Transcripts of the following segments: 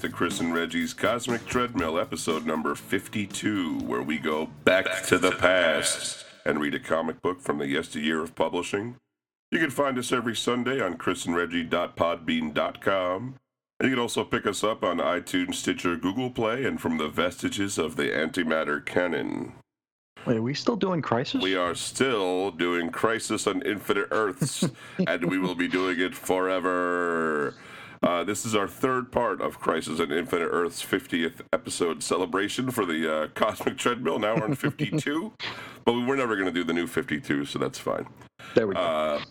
back to Chris and Reggie's Cosmic Treadmill, episode number 52, where we go back, back to the past and read a comic book from the yesteryear of publishing. You can find us every Sunday on chrisandreggie.podbean.com. And you can also pick us up on iTunes, Stitcher, Google Play, and from the vestiges of the antimatter canon. Wait, are we still doing Crisis? We are still doing Crisis on Infinite Earths, and we will be doing it forever. Uh, this is our third part of Crisis on Infinite Earth's 50th episode celebration for the uh, Cosmic Treadmill. Now we're on 52, but we're never going to do the new 52, so that's fine. There we go. Uh,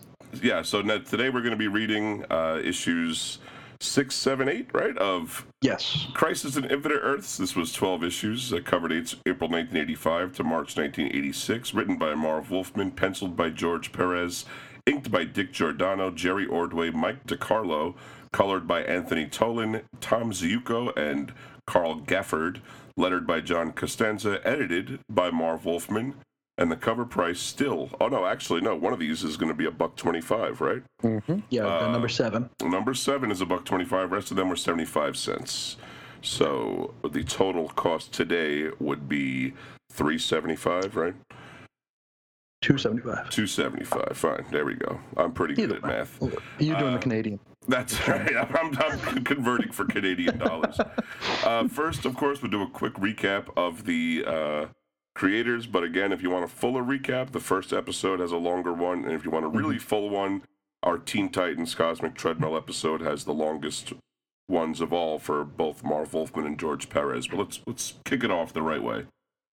yeah, so today we're going to be reading uh, issues six, seven, eight, right? Of yes, Crisis on Infinite Earths. This was 12 issues. Uh, cover dates April 1985 to March 1986. Written by Marv Wolfman, penciled by George Perez, inked by Dick Giordano, Jerry Ordway, Mike DeCarlo colored by Anthony Tolan, Tom Ziuko, and Carl Gafford, lettered by John Costanza, edited by Marv Wolfman, and the cover price still. Oh no, actually no. One of these is going to be a buck twenty-five, right? Mm-hmm. Yeah, uh, number seven. Number seven is a buck twenty-five. Rest of them were seventy-five cents. So the total cost today would be three seventy-five, right? 275. 275. Fine. There we go. I'm pretty Either good at math. You're doing uh, the Canadian. That's right. I'm, I'm converting for Canadian dollars. Uh, first, of course, we'll do a quick recap of the uh, creators. But again, if you want a fuller recap, the first episode has a longer one. And if you want a really mm-hmm. full one, our Teen Titans Cosmic Treadmill episode has the longest ones of all for both Marv Wolfman and George Perez. But let's let's kick it off the right way.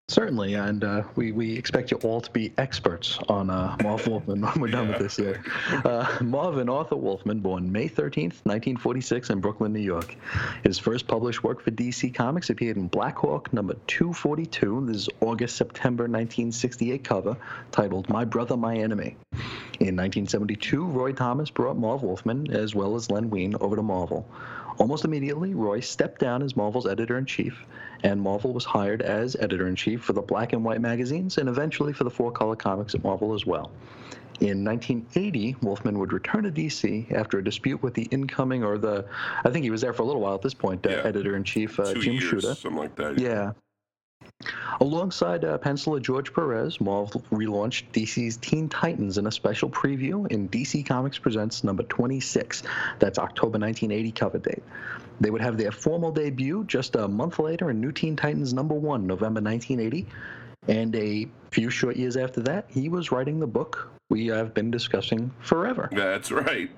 Certainly, and uh, we, we expect you all to be experts on uh, Marv Wolfman when we're done yeah. with this year. Uh, Marvin Arthur Wolfman, born May 13th, 1946, in Brooklyn, New York. His first published work for DC Comics appeared in Blackhawk number 242. This is August September 1968 cover titled My Brother, My Enemy. In 1972, Roy Thomas brought Marv Wolfman, as well as Len Wein, over to Marvel. Almost immediately, Roy stepped down as Marvel's editor in chief, and Marvel was hired as editor in chief for the black and white magazines and eventually for the four color comics at Marvel as well. In 1980, Wolfman would return to DC after a dispute with the incoming, or the, I think he was there for a little while at this point, uh, editor in chief uh, Jim years, Shooter. Something like that. Yeah. Alongside uh, penciler George Perez, Marvel relaunched DC's Teen Titans in a special preview in DC Comics Presents number 26. That's October 1980 cover date. They would have their formal debut just a month later in New Teen Titans number 1, November 1980. And a few short years after that, he was writing the book we have been discussing forever. That's right.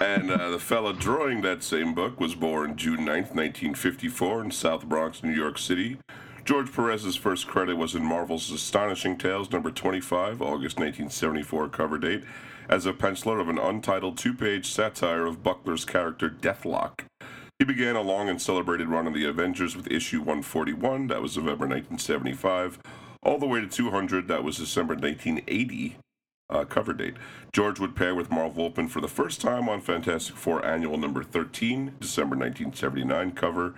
and uh, the fella drawing that same book was born June 9th, 1954, in South Bronx, New York City. George Perez's first credit was in Marvel's Astonishing Tales number 25, August 1974 cover date, as a penciler of an untitled two page satire of Buckler's character Deathlok. He began a long and celebrated run on the Avengers with issue 141, that was November 1975, all the way to 200, that was December 1980 uh, cover date. George would pair with Marv Wolfman for the first time on Fantastic Four Annual number 13, December 1979 cover.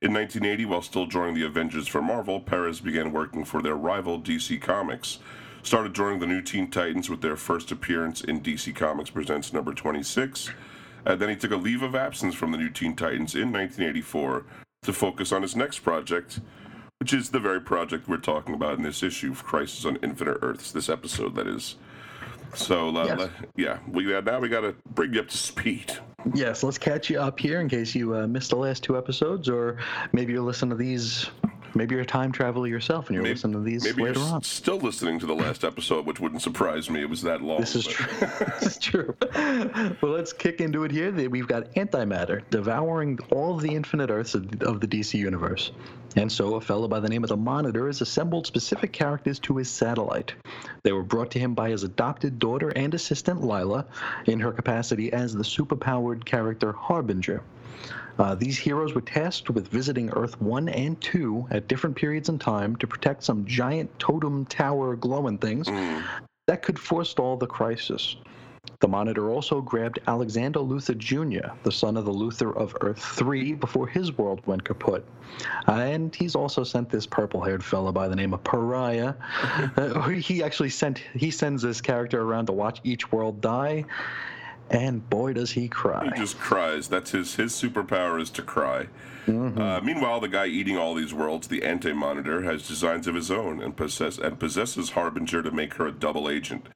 In 1980, while still drawing the Avengers for Marvel, Perez began working for their rival DC Comics. Started drawing the new Teen Titans with their first appearance in DC Comics Presents number 26. And then he took a leave of absence from the new Teen Titans in 1984 to focus on his next project, which is the very project we're talking about in this issue of Crisis on Infinite Earths, this episode, that is. So, uh, yes. yeah, we uh, now we got to bring you up to speed. Yes, let's catch you up here in case you uh, missed the last two episodes, or maybe you're listening to these. Maybe you're a time traveler yourself and you're maybe, listening to these maybe later you're on. Still listening to the last episode, which wouldn't surprise me. It was that long. This is true. this is true. well, let's kick into it here. We've got antimatter devouring all of the infinite Earths of, of the DC universe. And so a fellow by the name of the Monitor has assembled specific characters to his satellite. They were brought to him by his adopted daughter and assistant, Lyla, in her capacity as the superpowered character Harbinger. Uh, these heroes were tasked with visiting Earth 1 and 2 at different periods in time to protect some giant totem tower glowing things mm. that could forestall the crisis. The Monitor also grabbed Alexander Luthor Jr., the son of the Luthor of Earth 3, before his world went kaput. And he's also sent this purple-haired fella by the name of Pariah. Uh, he actually sent he sends this character around to watch each world die. And boy does he cry. He just cries. That's his his superpower is to cry. Mm-hmm. Uh, meanwhile, the guy eating all these worlds, the Anti Monitor, has designs of his own and possess and possesses Harbinger to make her a double agent.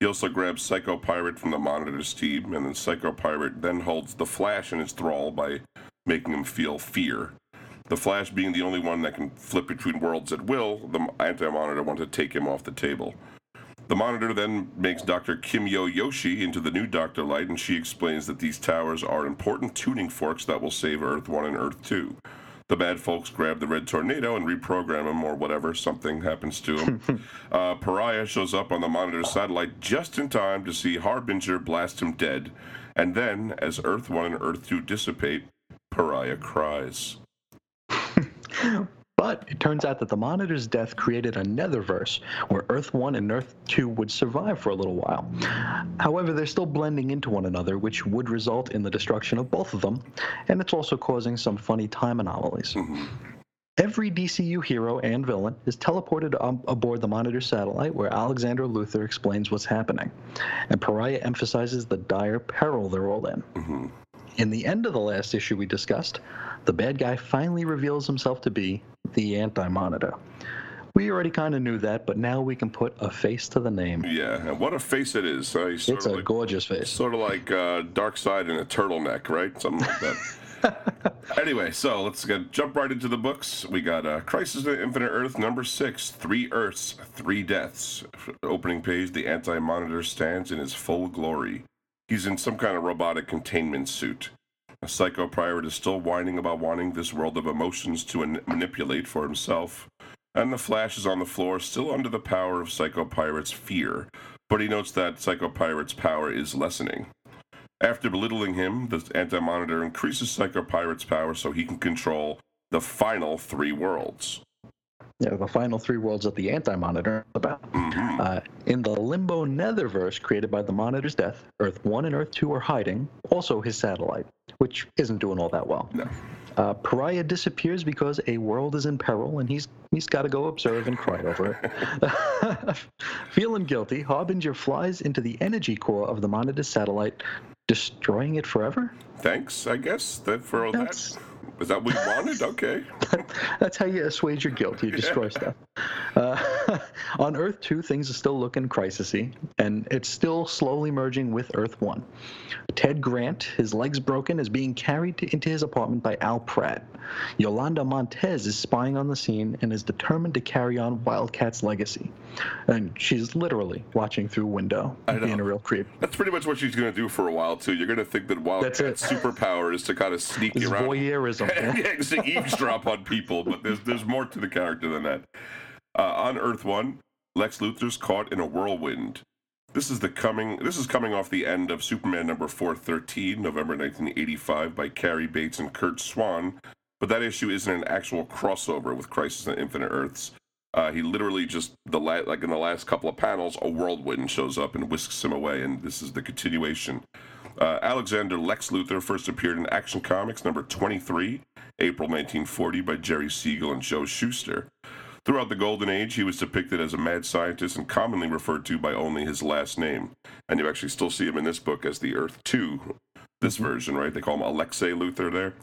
He also grabs Psycho Pirate from the Monitor's team, and then Psycho Pirate then holds the Flash in his thrall by making him feel fear. The Flash being the only one that can flip between worlds at will, the Anti Monitor wants to take him off the table. The Monitor then makes Dr. Kimiyo Hoshi into the new Dr. Light, and she explains that these towers are important tuning forks that will save Earth 1 and Earth 2. The bad folks grab the red tornado and reprogram him or whatever, something happens to him. uh, Pariah shows up on the Monitor satellite just in time to see Harbinger blast him dead. And then, as Earth 1 and Earth 2 dissipate, Pariah cries. But it turns out that the Monitor's death created a netherverse where Earth 1 and Earth 2 would survive for a little while. However, they're still blending into one another, which would result in the destruction of both of them, and it's also causing some funny time anomalies. Mm-hmm. Every DCU hero and villain is teleported aboard the Monitor satellite where Alexander Luthor explains what's happening, and Pariah emphasizes the dire peril they're all in. Mm-hmm. In the end of the last issue we discussed, the bad guy finally reveals himself to be the Anti Monitor. We already kind of knew that, but now we can put a face to the name. Yeah, and what a face it is. Uh, it's a like, gorgeous face. Sort of like uh, Darkseid in a turtleneck, right? Something like that. anyway, so let's get, jump right into the books. We got uh, Crisis on Infinite Earth number six, Three Earths, Three Deaths. Opening page, the Anti Monitor stands in his full glory. He's in some kind of robotic containment suit. A psycho pirate is still whining about wanting this world of emotions to an- manipulate for himself. And the Flash is on the floor, still under the power of Psycho Pirate's fear, but he notes that Psycho Pirate's power is lessening. After belittling him, the Anti Monitor increases Psycho Pirate's power so he can control the final three worlds you know, the final three worlds that the Anti-Monitor is about. Mm-hmm. Uh, in the Limbo Netherverse created by the Monitor's death, Earth 1 and Earth 2 are hiding, also his satellite, which isn't doing all that well. No. Uh, Pariah disappears because a world is in peril, and he's he's got to go observe and cry over it. Feeling guilty, Harbinger flies into the energy core of the Monitor's satellite, destroying it forever. Thanks, I guess, that for all That's, that. Is that what you wanted? Okay. That's how you assuage your guilt. You destroy yeah. stuff. Uh, on Earth 2, things are still looking crisisy, and it's still slowly merging with Earth 1. Ted Grant, his legs broken, is being carried to, into his apartment by Al Pratt. Yolanda Montez is spying on the scene and is determined to carry on Wildcat's legacy. And she's literally watching through a window, being a real creep. That's pretty much what she's going to do for a while, too. You're going to think that Wildcat's superpower is to kind of sneak it's around. voyeurism. yeah, to eavesdrop on people, but there's, there's more to the character than that. Uh, on Earth 1, Lex Luthor's caught in a whirlwind. This is the coming. This is coming off the end of Superman number 413, November 1985, by Cary Bates and Curt Swan. But that issue isn't an actual crossover with Crisis on Infinite Earths. Uh, he literally just the la- like in the last couple of panels, a whirlwind shows up and whisks him away, and this is the continuation. Uh, Alexander Lex Luthor first appeared in Action Comics number 23, April 1940, by Jerry Siegel and Joe Shuster. Throughout the Golden Age, he was depicted as a mad scientist and commonly referred to by only his last name. And you actually still see him in this book as the Earth 2, this mm-hmm. version, right? They call him Alexei Luthor there.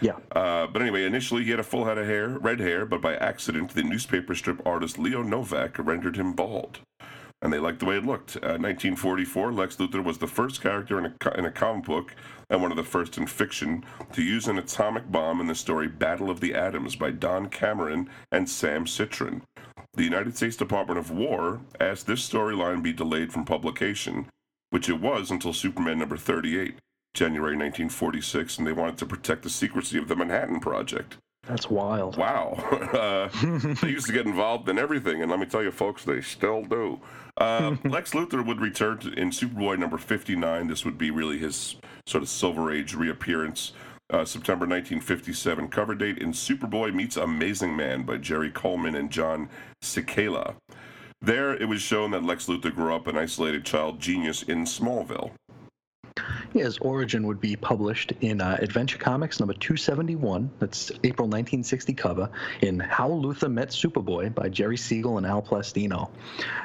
Yeah. Uh, but anyway, initially he had a full head of hair, red hair, but by accident, the newspaper strip artist Leo Novak rendered him bald. And they liked the way it looked. Uh, 1944, Lex Luthor was the first character in a, in a comic book and one of the first in fiction to use an atomic bomb in the story Battle of the Atoms by Don Cameron and Sam Citron. The United States Department of War asked this storyline be delayed from publication, which it was until Superman number 38, January 1946, and they wanted to protect the secrecy of the Manhattan Project. That's wild. Wow. Uh, they used to get involved in everything, and let me tell you, folks, they still do. Uh, Lex Luthor would return to, in Superboy number 59. This would be really his sort of Silver Age reappearance. Uh, September 1957 cover date in Superboy Meets Amazing Man by Jerry Coleman and John Cicala. There, it was shown that Lex Luthor grew up an isolated child genius in Smallville. His origin would be published in uh, Adventure Comics number 271, that's April 1960 cover, in How Luthor Met Superboy by Jerry Siegel and Al Plastino.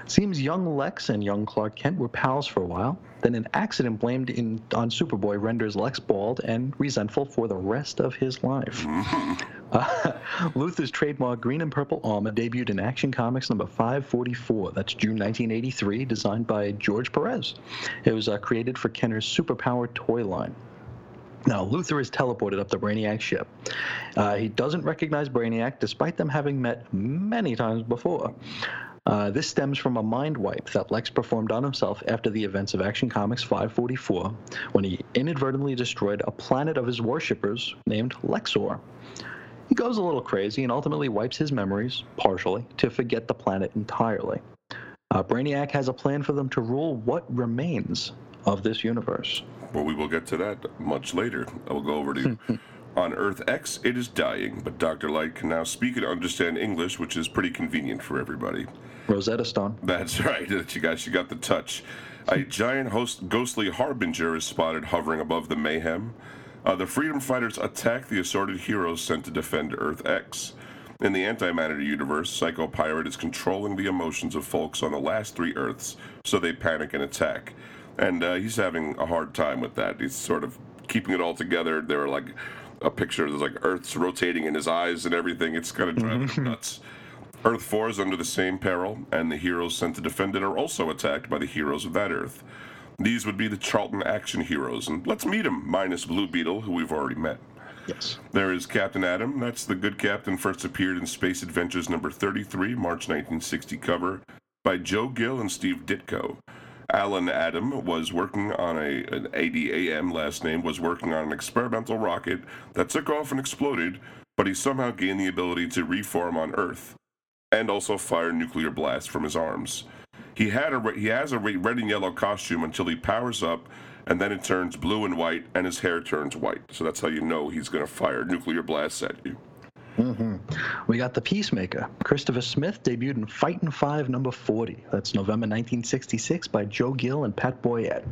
Seems young Lex and young Clark Kent were pals for a while. Then an accident blamed in, on Superboy renders Lex bald and resentful for the rest of his life. Uh, Luthor's trademark green and purple armor debuted in Action Comics number 544. That's June 1983, designed by George Perez. It was uh, created for Kenner's toy line. Now, Luthor is teleported up the Brainiac ship. Uh, he doesn't recognize Brainiac, despite them having met many times before. Uh, this stems from a mind wipe that Lex performed on himself after the events of Action Comics 544, when he inadvertently destroyed a planet of his worshippers named Lexor. He goes a little crazy and ultimately wipes his memories, partially, to forget the planet entirely. Uh, Brainiac has a plan for them to rule what remains of this universe. Well, we will get to that much later. I will go over to on Earth X. It is dying, but Dr. Light can now speak and understand English, which is pretty convenient for everybody. Rosetta Stone. That's right. You got you got the touch. A giant host, ghostly harbinger is spotted hovering above the mayhem. Uh, the freedom fighters attack the assorted heroes sent to defend Earth X. In the antimatter universe, Psycho Pirate is controlling the emotions of folks on the last three Earths, so they panic and attack. And uh, he's having a hard time with that. He's sort of keeping it all together. There are like a picture, there's like Earth's rotating in his eyes and everything. It's kind of driving him nuts. Earth 4 is under the same peril, and the heroes sent to defend it are also attacked by the heroes of that Earth. These would be the Charlton action heroes, and let's meet them, minus Blue Beetle, who we've already met. Yes. There is Captain Atom. That's the good captain first appeared in Space Adventures number 33, March 1960 cover by Joe Gill and Steve Ditko. Alan Adam was working on a an ADAM last name was working on an experimental rocket that took off and exploded, but he somehow gained the ability to reform on Earth and also fire nuclear blasts from his arms. He had a he has a red and yellow costume until he powers up, and then it turns blue and white, and his hair turns white. So that's how you know he's going to fire nuclear blasts at you. Mm-hmm. We got the Peacemaker. Christopher Smith debuted in Fightin' Five number 40. That's November 1966 by Joe Gill and Pat Boyette.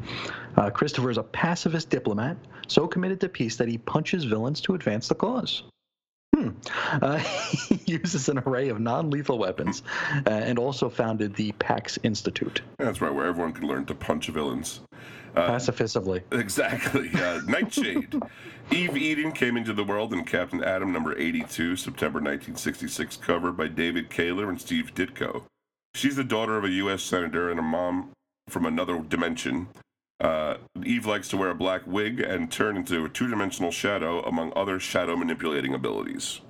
Uh, Christopher is a pacifist diplomat, so committed to peace that he punches villains to advance the cause. Hmm. Uh, he uses an array of non lethal weapons uh, and also founded the Pax Institute. That's right, where everyone can learn to punch villains. Uh, Pacifistically. Exactly. Uh, Nightshade. Eve Eden came into the world in Captain Atom number 82, September 1966, cover by David Kaler and Steve Ditko. She's the daughter of a U.S. Senator and a mom from another dimension. Uh, Eve likes to wear a black wig and turn into a two dimensional shadow, among other shadow manipulating abilities.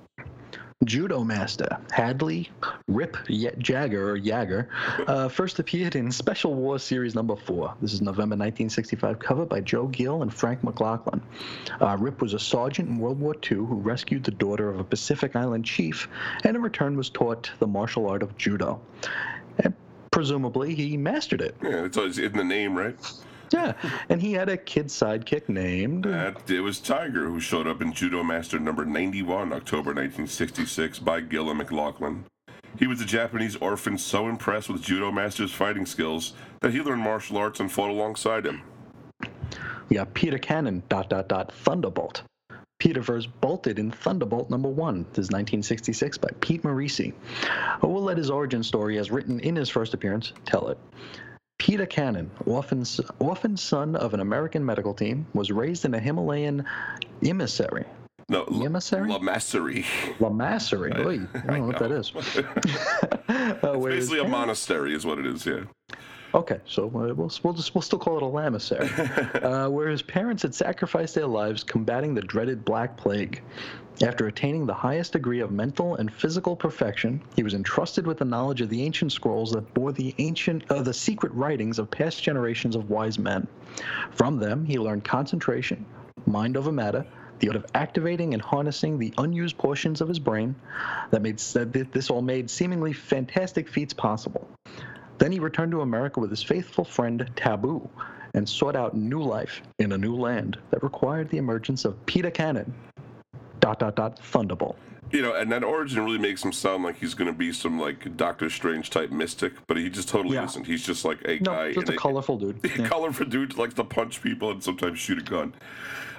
Judo Master Hadley Rip Jagger or Jagger uh, first appeared in Special War Series number four. This is November 1965, cover by Joe Gill and Frank McLaughlin. Uh, Rip was a sergeant in World War II who rescued the daughter of a Pacific Island chief, and in return was taught the martial art of judo. And presumably, he mastered it. Yeah, it's in the name, right? Yeah, and he had a kid sidekick named. That, it was Tiger, who showed up in Judo Master number 91, October 1966, by Gill McLaughlin. He was a Japanese orphan so impressed with Judo Master's fighting skills that he learned martial arts and fought alongside him. We got Peter Cannon, dot, dot, dot, Thunderbolt. Peterverse bolted in Thunderbolt number one. This is 1966 by Pete Morisi. Oh, we'll let his origin story, as written in his first appearance, tell it. Peter Cannon, orphan, orphan son of an American medical team, was raised in a Himalayan emissary. No, emissary? Lamassery. Lamassery. I, Oy, I don't know, know what that is. uh, it's basically a monastery, is what it is. Yeah. Okay, so uh, we'll, we'll just we'll still call it a lamasery, uh, where his parents had sacrificed their lives combating the dreaded Black Plague. After attaining the highest degree of mental and physical perfection, he was entrusted with the knowledge of the ancient scrolls that bore the ancient, uh, the secret writings of past generations of wise men. From them, he learned concentration, mind over matter, the art of activating and harnessing the unused portions of his brain. That made that this all made seemingly fantastic feats possible. Then he returned to America with his faithful friend Tabu and sought out new life in a new land that required the emergence of Peter Cannon. Dot dot dot Thunderbolt. You know, and that origin really makes him sound like he's going to be some like Doctor Strange type mystic, but he just totally Yeah. isn't. He's just like a No, guy. just in a colorful dude. Yeah. colorful dude likes to punch people and sometimes shoot a gun.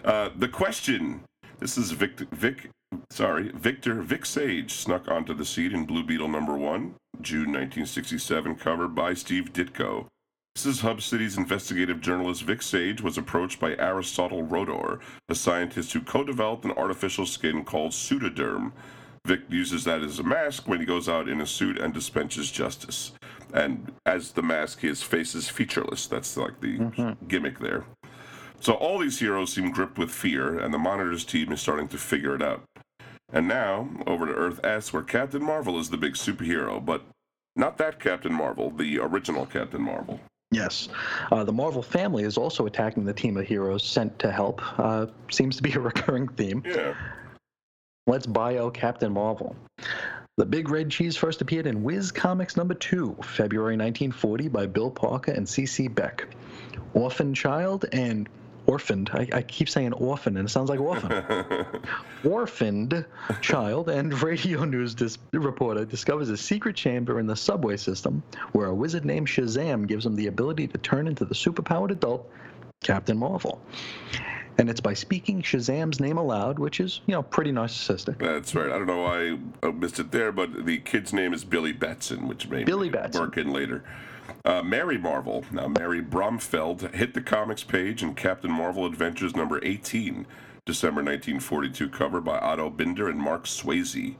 Uh, the question: This is Vic, Vic, sorry, Victor Vic Sage snuck onto the seat in Blue Beetle number one, June 1967, covered by Steve Ditko. This is Hub City's investigative journalist Vic Sage was approached by Aristotle Rodor, a scientist who co-developed an artificial skin called Pseudoderm. Vic uses that as a mask when he goes out in a suit and dispenses justice. And as the mask, his face is featureless. That's like the mm-hmm. gimmick there. So all these heroes seem gripped with fear, and the Monitors team is starting to figure it out. And now, over to Earth S, where Captain Marvel is the big superhero, but not that Captain Marvel, the original Captain Marvel. Yes. Uh, the Marvel family is also attacking the team of heroes sent to help. Uh, seems to be a recurring theme. Yeah. Let's bio Captain Marvel. The Big Red Cheese first appeared in Whiz Comics number 2, February 1940, by Bill Parker and C.C. Beck. Orphan Child and Orphaned, I, I keep saying orphan and it sounds like orphan. Orphaned child and radio news dis- reporter discovers a secret chamber in the subway system where a wizard named Shazam gives him the ability to turn into the superpowered adult Captain Marvel. And it's by speaking Shazam's name aloud, which is, you know, pretty narcissistic. That's right. I don't know why I missed it there, but the kid's name is Billy Batson, which may Billy Batson. work in later. Uh, Mary Marvel. Now, Mary Bromfeld hit the comics page in Captain Marvel Adventures number 18, December 1942, cover by Otto Binder and Mark Swayze.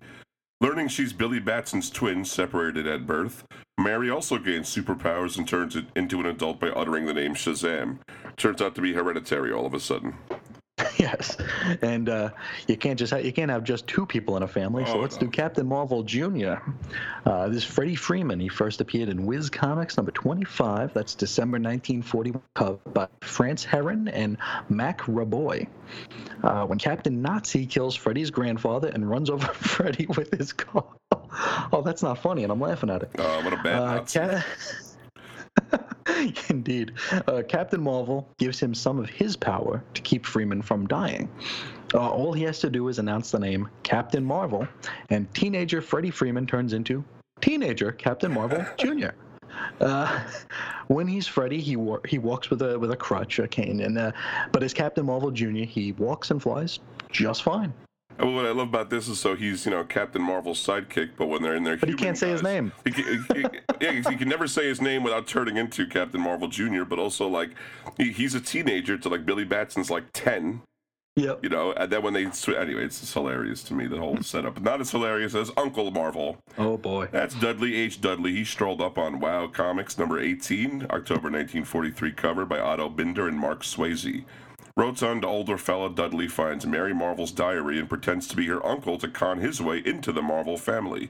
Learning she's Billy Batson's twin, separated at birth, Mary also gains superpowers and turns it into an adult by uttering the name Shazam. Turns out to be hereditary all of a sudden. yes, and uh, you can't just ha- you can't have just two people in a family. So Oh, let's no. do Captain Marvel Jr. Uh, this is Freddie Freeman. He first appeared in Whiz Comics number 25. That's December 1941, covered by France Herron and Mac Raboy. Uh, when Captain Nazi kills Freddie's grandfather and runs over Freddie with his car. Oh, that's not funny, and I'm laughing at it. Uh, what a bad Uh, Nazi. Ca- Indeed. Uh, Captain Marvel gives him some of his power to keep Freeman from dying. Uh, all he has to do is announce the name Captain Marvel, and teenager Freddie Freeman turns into teenager Captain Marvel Jr. Uh, when he's Freddy, he wa- he walks with a with a crutch, a cane, and uh, but as Captain Marvel Jr., he walks and flies just fine. Well, what I love about this is so he's you know Captain Marvel's sidekick, but when they're in their But he can't say his name. He can, he, yeah, he can never say his name without turning into Captain Marvel Jr. But also like he, he's a teenager to like Billy Batson's like ten, Yep. you know. And then when they sw- anyway, it's hilarious to me the whole setup. But not as hilarious as Uncle Marvel. Oh boy. That's Dudley H. Dudley. He strolled up on Wow Comics number 18, October 1943, cover by Otto Binder and Mark Swayze. Rotund older fella Dudley finds Mary Marvel's diary and pretends to be her uncle to con his way into the Marvel family.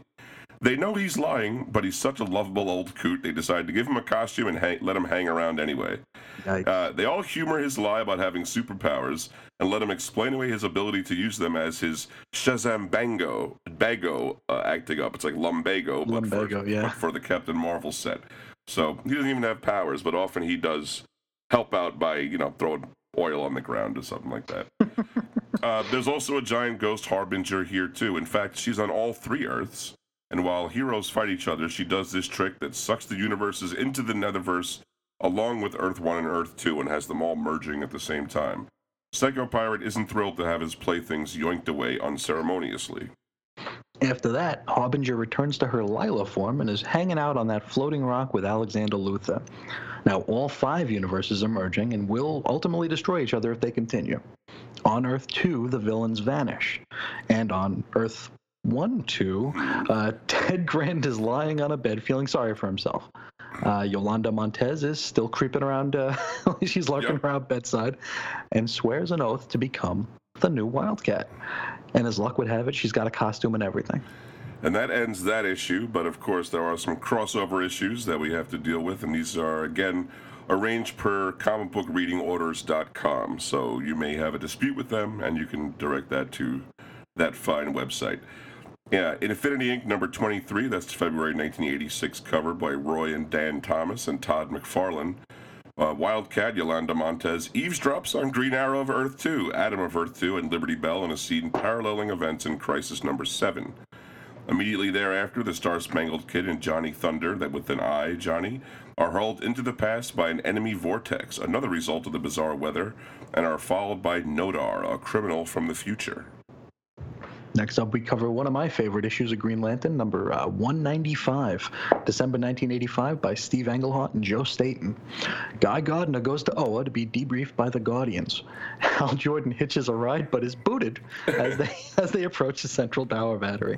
They know he's lying, but he's such a lovable old coot, they decide to give him a costume and hang, let him hang around anyway. Uh, they all humor his lie about having superpowers and let him explain away his ability to use them as his Shazam Bango, Bago uh, acting up. It's like Lumbago, but, Lumbago, for, yeah. but for the Captain Marvel set. So he doesn't even have powers, but often he does help out by, you know, throwing oil on the ground or something like that. uh, there's also a giant ghost harbinger here, too. In fact, she's on all three Earths. And while heroes fight each other, she does this trick that sucks the universes into the Netherverse along with Earth 1 and Earth 2 and has them all merging at the same time. Psycho Pirate isn't thrilled to have his playthings yoinked away unceremoniously. After that, Harbinger returns to her Lyla form and is hanging out on that floating rock with Alexander Luthor. Now, all five universes are merging and will ultimately destroy each other if they continue. On Earth 2, the villains vanish. And on Earth 1 2, uh, Ted Grant is lying on a bed feeling sorry for himself. Uh, Yolanda Montez is still creeping around, uh, she's lurking Yep. around bedside, and swears an oath to become the new Wildcat. And as luck would have it, she's got a costume and everything. And that ends that issue, but of course, there are some crossover issues that we have to deal with, and these are, again, arranged per comicbookreadingorders.com. So you may have a dispute with them, and you can direct that to that fine website. Yeah, In Infinity Inc. number 23, that's February 1986, cover by Roy and Dann Thomas and Todd McFarlane. Uh, Wildcat Yolanda Montez eavesdrops on Green Arrow of Earth 2, Atom of Earth 2, and Liberty Bell in a scene paralleling events in Crisis Number 7. Immediately thereafter, the Star Spangled Kid and Johnny Thunder, that with an eye, Johnny, are hurled into the past by an enemy vortex, another result of the bizarre weather, and are followed by Nodar, a criminal from the future. Next up, we cover one of my favorite issues of Green Lantern, number uh, 195, December 1985, by Steve Englehart and Joe Staton. Guy Gardner goes to Oa to be debriefed by the Guardians. Hal Jordan hitches a ride but is booted as they as they approach the central power battery.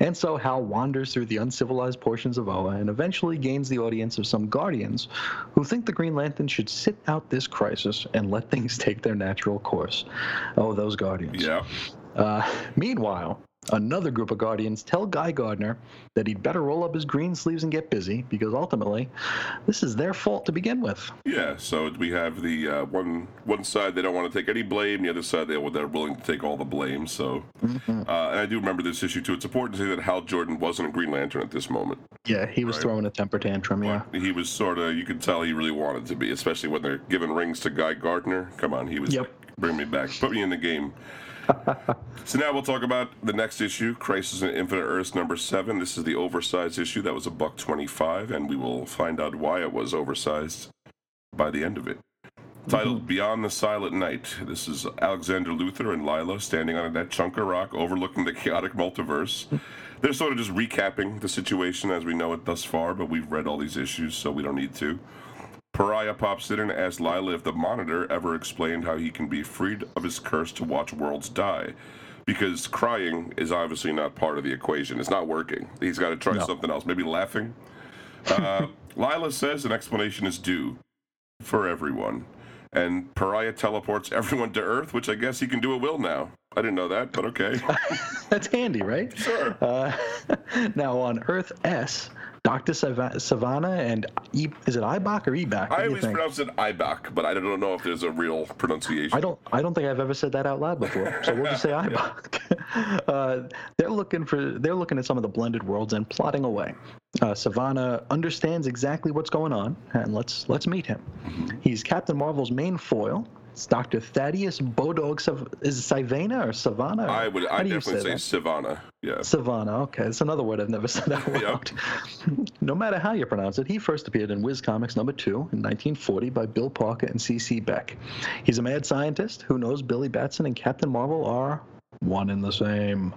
And so Hal wanders through the uncivilized portions of Oa and eventually gains the audience of some Guardians who think the Green Lantern should sit out this crisis and let things take their natural course. Oh, those Guardians. Yeah. Uh, meanwhile, another group of Guardians tell Guy Gardner that he'd better roll up his green sleeves and get busy because ultimately, this is their fault to begin with. Yeah, so we have the uh, one one side they don't want to take any blame, the other side they they're willing to take all the blame. So, mm-hmm. uh, and I do remember this issue too. It's important to say that Hal Jordan wasn't a Green Lantern at this moment. Yeah, he was right? throwing a temper tantrum. Yeah, he was sort of. You could tell he really wanted to be, especially when they're giving rings to Guy Gardner. Come on, he was. Yep. Like, Bring me back. Put me in the game. so now we'll talk about the next issue, Crisis on Infinite Earths number seven. This is the oversized issue that was a buck twenty-five, and we will find out why it was oversized by the end of it. Titled mm-hmm. Beyond the Silent Night. This is Alexander Luthor and Lyla standing on that chunk of rock overlooking the chaotic multiverse. They're sort of just recapping the situation as we know it thus far, but we've read all these issues, so we don't need to. Pariah pops in and asks Lyla if the Monitor ever explained how he can be freed of his curse to watch worlds die. Because crying is obviously not part of the equation. It's not working. He's got to try no. something else, maybe laughing. Uh, Lyla says an explanation is due for everyone. And Pariah teleports everyone to Earth, which I guess he can do at will now. I didn't know that, but okay. That's handy, right? Sure. Uh, now on Earth S, Dr. Savannah and e- is it Ibac or Ebach? I always pronounce it Ibac, but I don't know if there's a real pronunciation. I don't. I don't think I've ever said that out loud before. So we'll just say Ibac. uh, they're looking for. They're looking at some of the blended worlds and plotting away. Uh, Savannah understands exactly what's going on, and let's let's meet him. Mm-hmm. He's Captain Marvel's main foil, it's Dr. Thaddeus Bodog. Is it Sivana or Savannah? I would. I definitely say, say Savannah. Yeah. Savannah. Okay, it's another word I've never said out loud. Yep. no matter how you pronounce it, he first appeared in Whiz Comics number two in 1940 by Bill Parker and C.C. Beck. He's a mad scientist who knows Billy Batson and Captain Marvel are one and the same.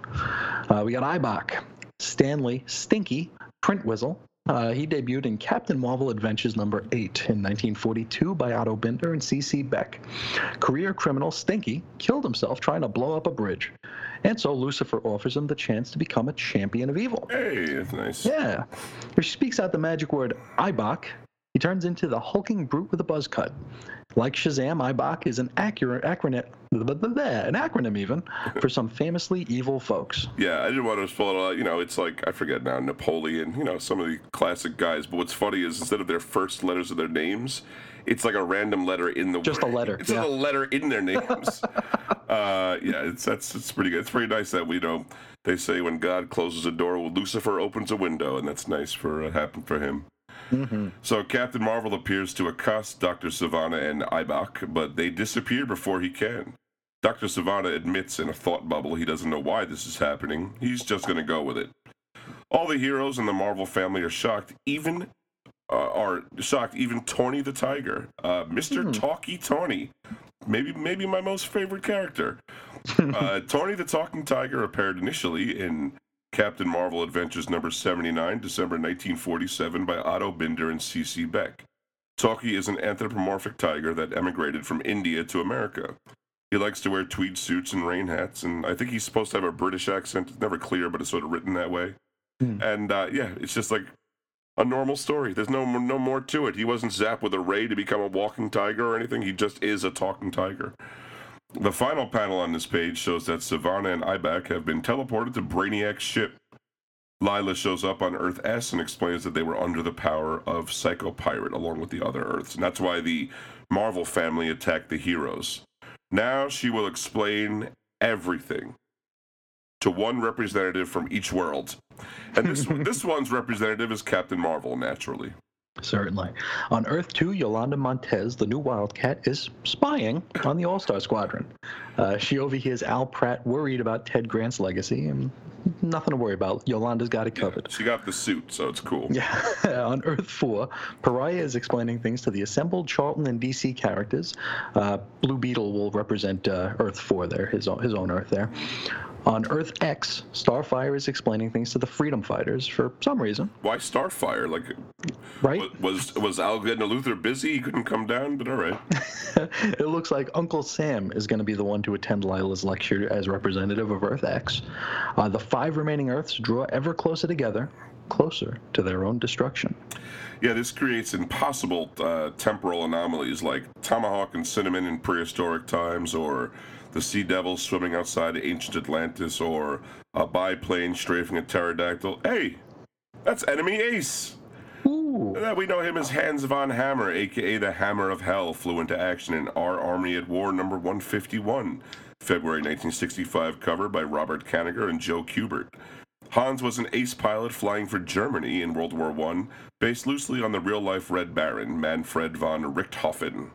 Uh, we got Ibac, Stanley Stinky, Printwhistle, uh, he debuted in Captain Marvel Adventures number 8 in 1942 by Otto Binder and C.C. Beck. Career criminal Stinky killed himself trying to blow up a bridge. And so Lucifer offers him the chance to become a champion of evil. Hey, that's nice. Yeah. He speaks out the magic word Ibac, he turns into the hulking brute with a buzz cut. Like Shazam, Ibac is an accurate acronym, an acronym even, for some famously evil folks. Yeah, I didn't want to spoil it. Out. You know, it's like I forget now, Napoleon. You know, some of the classic guys. But what's funny is instead of their first letters of their names, it's like a random letter in the just word. a letter. It's yeah. a letter in their names. uh, yeah, it's that's it's pretty good. It's pretty nice that we know they say when God closes a door, Lucifer opens a window, and that's nice for what happened for him. Mm-hmm. So Captain Marvel appears to accost Dr. Savannah and Ibac, but they disappear before he can. Dr. Savannah admits in a thought bubble he doesn't know why this is happening. He's just going to go with it. All the heroes in the Marvel family are shocked, even uh, are shocked. Even Tawny the Tiger, uh, Mister mm. Tawky Tawny, maybe maybe my most favorite character. uh, Tawny the Talking Tiger appeared initially in Captain Marvel Adventures number 79, December 1947, by Otto Binder and C.C. Beck. Tawky is an anthropomorphic tiger that emigrated from India to America. He likes to wear tweed suits and rain hats, and I think he's supposed to have a British accent. It's never clear, but it's sort of written that way. Hmm. And uh, yeah, it's just like a normal story. There's no no more to it. He wasn't zapped with a ray to become a walking tiger or anything. He just is a talking tiger. The final panel on this page shows that Savannah and Ibac have been teleported to Brainiac's ship. Lyla shows up on Earth S and explains that they were under the power of Psycho Pirate along with the other Earths, and that's why the Marvel family attacked the heroes. Now she will explain everything to one representative from each world. And this this one's representative is Captain Marvel, naturally. Certainly. On Earth 2, Yolanda Montez, the new Wildcat, is spying on the All Star Squadron. Uh, she overhears Al Pratt worried about Ted Grant's legacy, and nothing to worry about. Yolanda's got it covered. She got the suit, so it's cool. Yeah. on Earth 4, Pariah is explaining things to the assembled Charlton and DC characters. Uh, Blue Beetle will represent uh, Earth 4 there, his own, his own Earth there. On Earth X, Starfire is explaining things to the Freedom Fighters for some reason. Why Starfire? Like, right? Was was Alexander Luthor busy? He couldn't come down, but all right. it looks like Uncle Sam is going to be the one to attend Lyla's lecture as representative of Earth X. Uh, the five remaining Earths draw ever closer together, closer to their own destruction. Yeah, this creates impossible uh, temporal anomalies like tomahawk and cinnamon in prehistoric times, or the sea devils swimming outside ancient Atlantis, or a biplane strafing a pterodactyl. Hey, that's enemy Ace. Ooh. We know him as Hans von Hammer, aka the Hammer of Hell, flew into action in Our Army at War number 151, February 1965 cover by Robert Kanigher and Joe Kubert. Hans was an ace pilot flying for Germany in World War I, based loosely on the real life Red Baron, Manfred von Richthofen.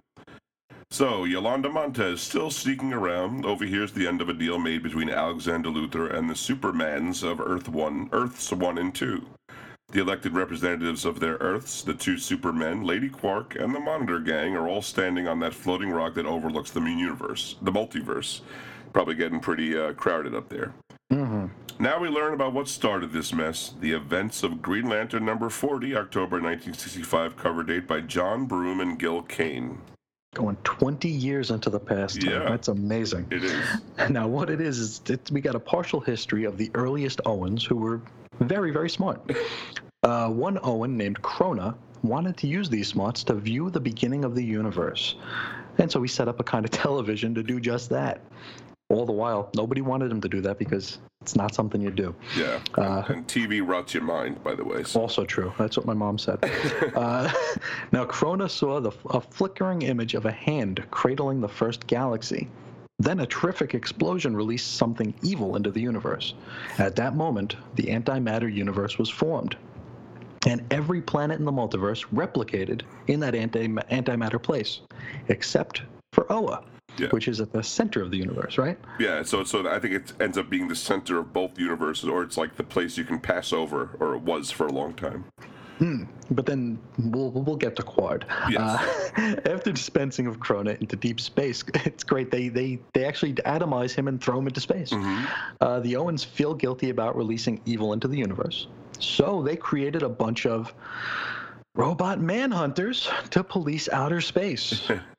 So, Yolanda Montez, still sneaking around, overhears the end of a deal made between Alexander Luthor and the Supermans of Earth 1, Earths 1 and 2. The elected representatives of their Earths, the two Supermen, Lady Quark, and the Monitor Gang, are all standing on that floating rock that overlooks the universe, the multiverse. Probably getting pretty uh, crowded up there. Mm-hmm. Now we learn about what started this mess the events of Green Lantern number 40, October 1965, cover date by John Broome and Gil Kane. Going 20 years into the past. Yeah. That's amazing. It is. Now, what it is, is it, we got a partial history of the earliest Oans who were very, very smart. Uh, one Oan named Krona wanted to use these smarts to view the beginning of the universe. And so he set up a kind of television to do just that. All the while, nobody wanted him to do that because it's not something you do. Yeah. Uh, and TV rots your mind, by the way. So. Also true. That's what my mom said. uh, now, Krona saw the, a flickering image of a hand cradling the first galaxy. Then a terrific explosion released something evil into the universe. At that moment, the antimatter universe was formed. And every planet in the multiverse replicated in that anti- antimatter place, except for Oa, Yeah. which is at the center of the universe, right? Yeah, so so I think it ends up being the center of both universes, or it's like the place you can pass over, or it was for a long time. But then we'll we'll get to Qward. Yes. Uh, after dispensing of Krona into deep space, it's great. They they they actually atomize him and throw him into space. Mm-hmm. Uh, the Oans feel guilty about releasing evil into the universe, so they created a bunch of robot manhunters to police outer space.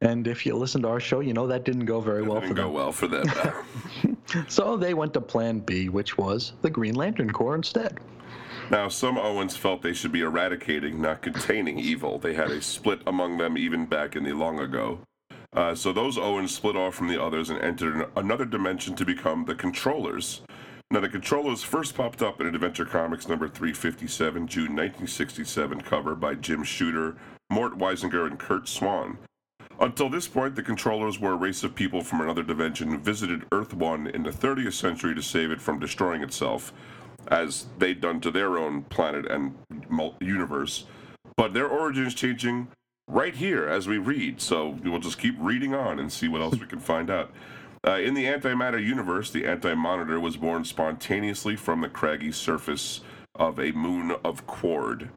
and if you listen to our show, you know that didn't go very well Didn't for go them. well for them. So they went to Plan B, which was the Green Lantern Corps instead. now, some Oans felt they should be eradicating, not containing evil. They had a split among them even back in the long ago. Uh, so those Oans split off from the others and entered an- another dimension to become the Controllers. Now, the Controllers first popped up in Adventure Comics number 357, June 1967, cover by Jim Shooter, Mort Weisinger, and Curt Swan. Until this point, the Controllers were a race of people from another dimension who visited Earth 1 in the 30th century to save it from destroying itself, as they'd done to their own planet and universe. But their origins changing right here as we read, so we'll just keep reading on and see what else we can find out. Uh, in the antimatter universe, the Anti Monitor was born spontaneously from the craggy surface of a moon of Qward,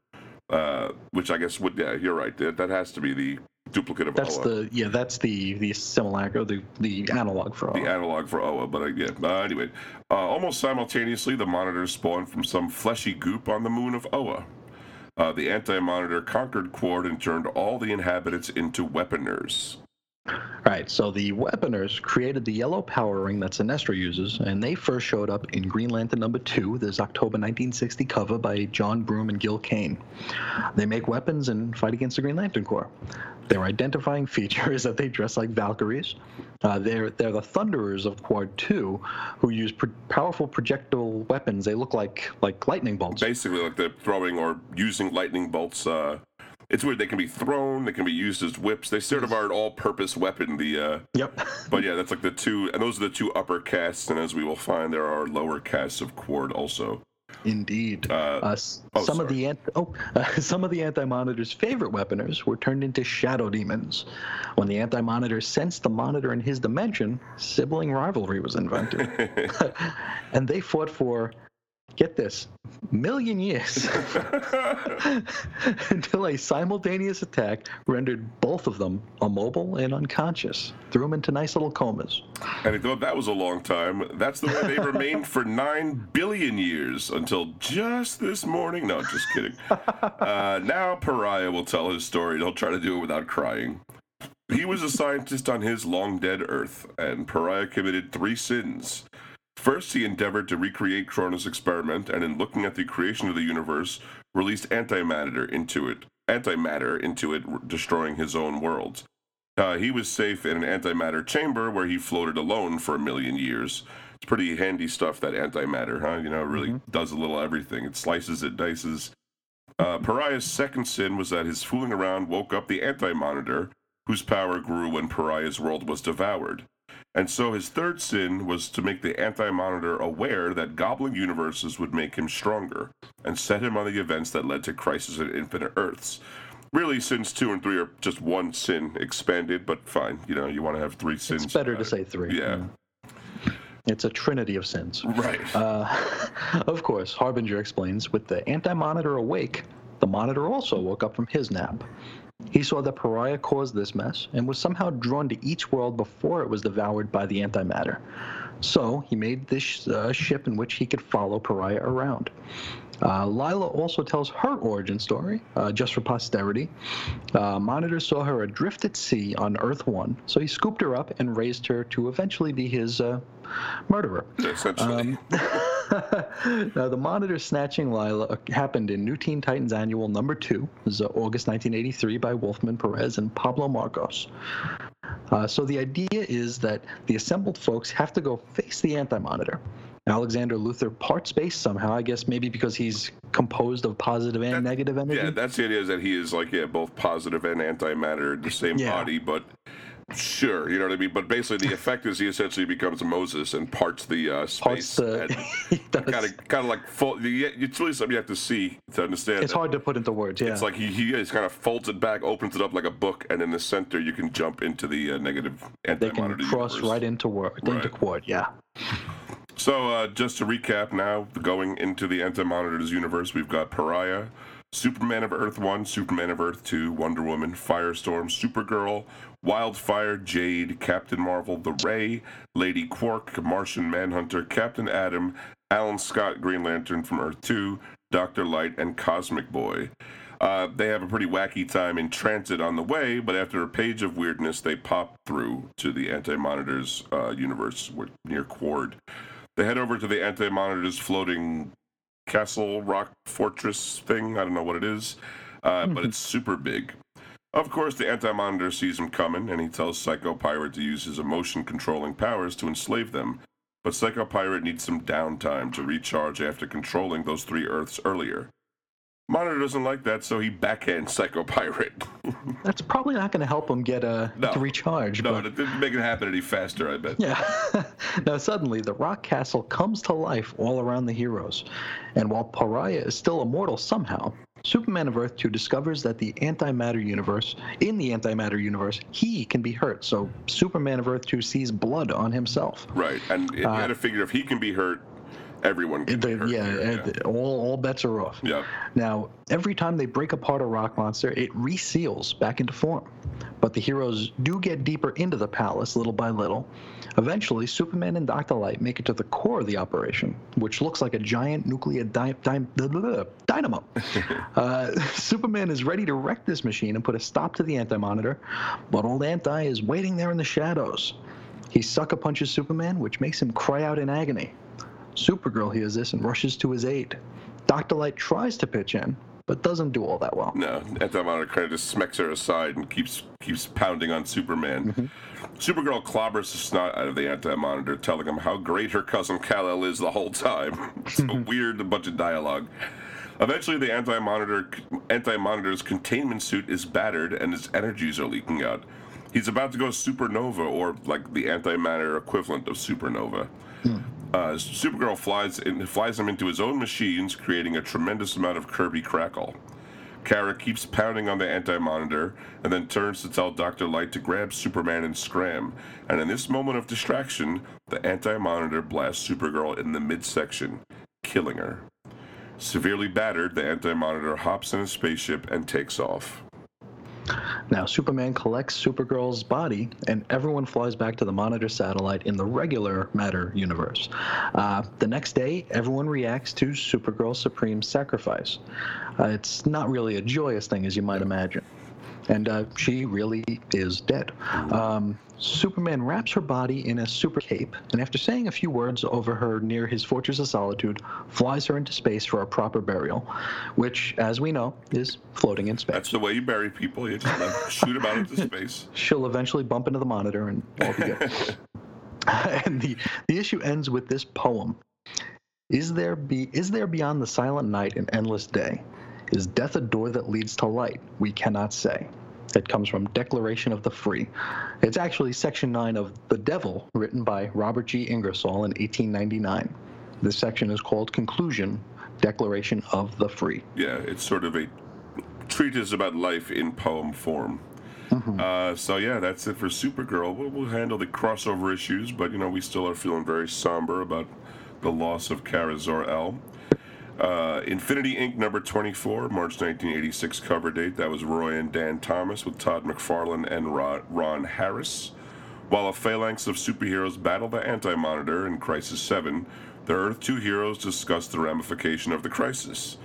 uh, which I guess would, yeah, you're right. That, that has to be the duplicate of That's Oa. the yeah. That's the the simulacra, the the analog for all. the analog for Oa, but uh, yeah. Uh, anyway, uh, almost simultaneously, the monitors spawned from some fleshy goop on the moon of Oa. Uh, the anti-monitor conquered Qward and turned all the inhabitants into weaponers. Right, so the Weaponers created the yellow power ring that Sinestro uses, and they first showed up in Green Lantern number two, this October 1960 cover by John Broome and Gil Kane. They make weapons and fight against the Green Lantern Corps. Their identifying feature is that they dress like Valkyries. Uh, they're they're the Thunderers of Qward 2, who use pro- powerful projectile weapons. They look like like lightning bolts. Basically, like they're throwing or using lightning bolts. Uh, it's weird. They can be thrown. They can be used as whips. They sort of are an all-purpose weapon. The uh, Yep. but yeah, that's like the two, and those are the two upper castes. And as we will find, there are lower castes of Qward also. Indeed. Uh, uh, oh, some of the ant- oh, uh, some of the Anti-Monitor's favorite weaponers were turned into shadow demons. When the Anti-Monitor sensed the Monitor in his dimension, sibling rivalry was invented, and they fought for get this, million years until a simultaneous attack rendered both of them immobile and unconscious, threw them into nice little comas. And I thought that was a long time. That's the way they remained for nine billion years until just this morning. No, just kidding. Uh, now Pariah will tell his story. He'll try to do it without crying. He was a scientist on his long dead Earth, and Pariah committed three sins. First, he endeavored to recreate Krona's experiment, and in looking at the creation of the universe, released antimatter into it, antimatter into it, destroying his own world. Uh, he was safe in an antimatter chamber where he floated alone for a million years. It's pretty handy stuff, that antimatter, huh? You know, it really mm-hmm. does a little everything. It slices, it dices. Uh, Pariah's second sin was that his fooling around woke up the anti-monitor, whose power grew when Pariah's world was devoured. And so his third sin was to make the Anti Monitor aware that gobbling universes would make him stronger, and set him on the events that led to Crisis at Infinite Earths. Really, sins two and three are just one sin expanded, but fine. You know, you want to have three sins. It's better to say three. Yeah. It's a trinity of sins. Right. Uh, of course, Harbinger explains with the Anti Monitor awake, the Monitor also woke up from his nap. He saw that Pariah caused this mess and was somehow drawn to each world before it was devoured by the antimatter. So he made this uh, ship in which he could follow Pariah around. Uh, Lyla also tells her origin story, uh, just for posterity. Uh, Monitor saw her adrift at sea on Earth 1, so he scooped her up and raised her to eventually be his uh, murderer. Essentially. Um, now, the monitor snatching Lyla happened in New Teen Titans Annual number two. It was uh, August 1983 by Wolfman Perez and Pablo Marcos. Uh, so the idea is that the assembled folks have to go face the anti-monitor. Alexander Luthor part space somehow. I guess maybe because he's composed of positive and that, negative energy. Yeah, that's the idea is that he is like yeah, both positive and antimatter in the same yeah. body, but Sure, you know what I mean. But basically, the effect is he essentially becomes Moses and parts the uh, space. Parts kind of, kind of like fold. It's really something you have to see to understand. It's hard to put into words. Yeah, it's like he he just kind of folds it back, opens it up like a book, and in the center you can jump into the uh, negative anti. They can cross universe. right into word, right. into Qward. Yeah. So uh, just to recap, now going into the Anti-Monitors universe, we've got Pariah, Superman of Earth 1, Superman of Earth 2, Wonder Woman, Firestorm, Supergirl, Wildfire, Jade, Captain Marvel, The Ray, Lady Quark, Martian Manhunter, Captain Atom, Alan Scott, Green Lantern from Earth 2, Dr. Light, and Cosmic Boy. Uh, they have a pretty wacky time in transit on the way, but after a page of weirdness, they pop through to the Anti Monitors uh, universe near Qward. They head over to the Anti Monitors floating castle rock fortress thing. I don't know what it is, uh, but it's super big. Of course, the Anti Monitor sees him coming, and he tells Psycho Pirate to use his emotion controlling powers to enslave them. But Psycho Pirate needs some downtime to recharge after controlling those three Earths earlier. Monitor doesn't like that, so he backhands Psycho Pirate. That's probably not going to help him get a no. to recharge. No, but... it didn't make it happen any faster. I bet. Yeah. now suddenly, the rock castle comes to life all around the heroes, and while Pariah is still immortal somehow, Superman of Earth 2 discovers that the antimatter universe, in the antimatter universe, he can be hurt. So Superman of Earth 2 sees blood on himself. Right, and you uh, had to figure if he can be hurt, everyone can the, hurt. Yeah, yeah. all, all bets are off. Yeah. Now, every time they break apart a rock monster, it reseals back into form. But the heroes do get deeper into the palace little by little. Eventually, Superman and Dr. Light make it to the core of the operation, which looks like a giant nuclear di- di- dynamo. uh, Superman is ready to wreck this machine and put a stop to the Anti-Monitor, but old Anti is waiting there in the shadows. He sucker punches Superman, which makes him cry out in agony. Supergirl hears this and rushes to his aid. Dr. Light tries to pitch in, but doesn't do all that well. No, Anti-Monitor kind of just smacks her aside and keeps keeps pounding on Superman. Mm-hmm. Supergirl clobbers the snot out of the Anti-Monitor, telling him how great her cousin Kal-El is the whole time. it's a weird bunch of dialogue. Eventually, the Anti-Monitor Anti-Monitor's containment suit is battered and his energies are leaking out. He's about to go supernova, or like the antimatter equivalent of supernova. Hmm. Uh, Supergirl flies in, flies him into his own machines, creating a tremendous amount of Kirby crackle. Kara keeps pounding on the anti-monitor and then turns to tell Dr. Light to grab Superman and scram. And in this moment of distraction, the anti-monitor blasts Supergirl in the midsection, killing her. Severely battered, the anti-monitor hops in a spaceship and takes off. Now, Superman collects Supergirl's body, and everyone flies back to the Monitor satellite in the regular Matter universe. Uh, the next day, everyone reacts to Supergirl's supreme sacrifice. Uh, it's not really a joyous thing, as you might imagine. And uh, she really is dead. Um, Superman wraps her body in a super cape, and after saying a few words over her near his Fortress of Solitude, flies her into space for a proper burial, which, as we know, is floating in space. That's the way you bury people. You just shoot them out into space. She'll eventually bump into the monitor and all be good. and the, the issue ends with this poem. Is there be is there beyond the silent night an endless day? Is death a door that leads to light? We cannot say. It comes from Declaration of the Free. It's actually Section 9 of The Devil, written by Robert G. Ingersoll in 1899. This section is called Conclusion Declaration of the Free. Yeah, it's sort of a treatise about life in poem form. Uh, so yeah, that's it for Supergirl. We'll, we'll handle the crossover issues, but you know we still are feeling very somber about the loss of Kara Zor-El. Uh, Infinity Inc. number 24, March 1986 cover date. That was Roy and Dann Thomas with Todd McFarlane and Ron, Harris. While a phalanx of superheroes battle the Anti Monitor in Crisis 7, the Earth 2 heroes discuss the ramification of the crisis.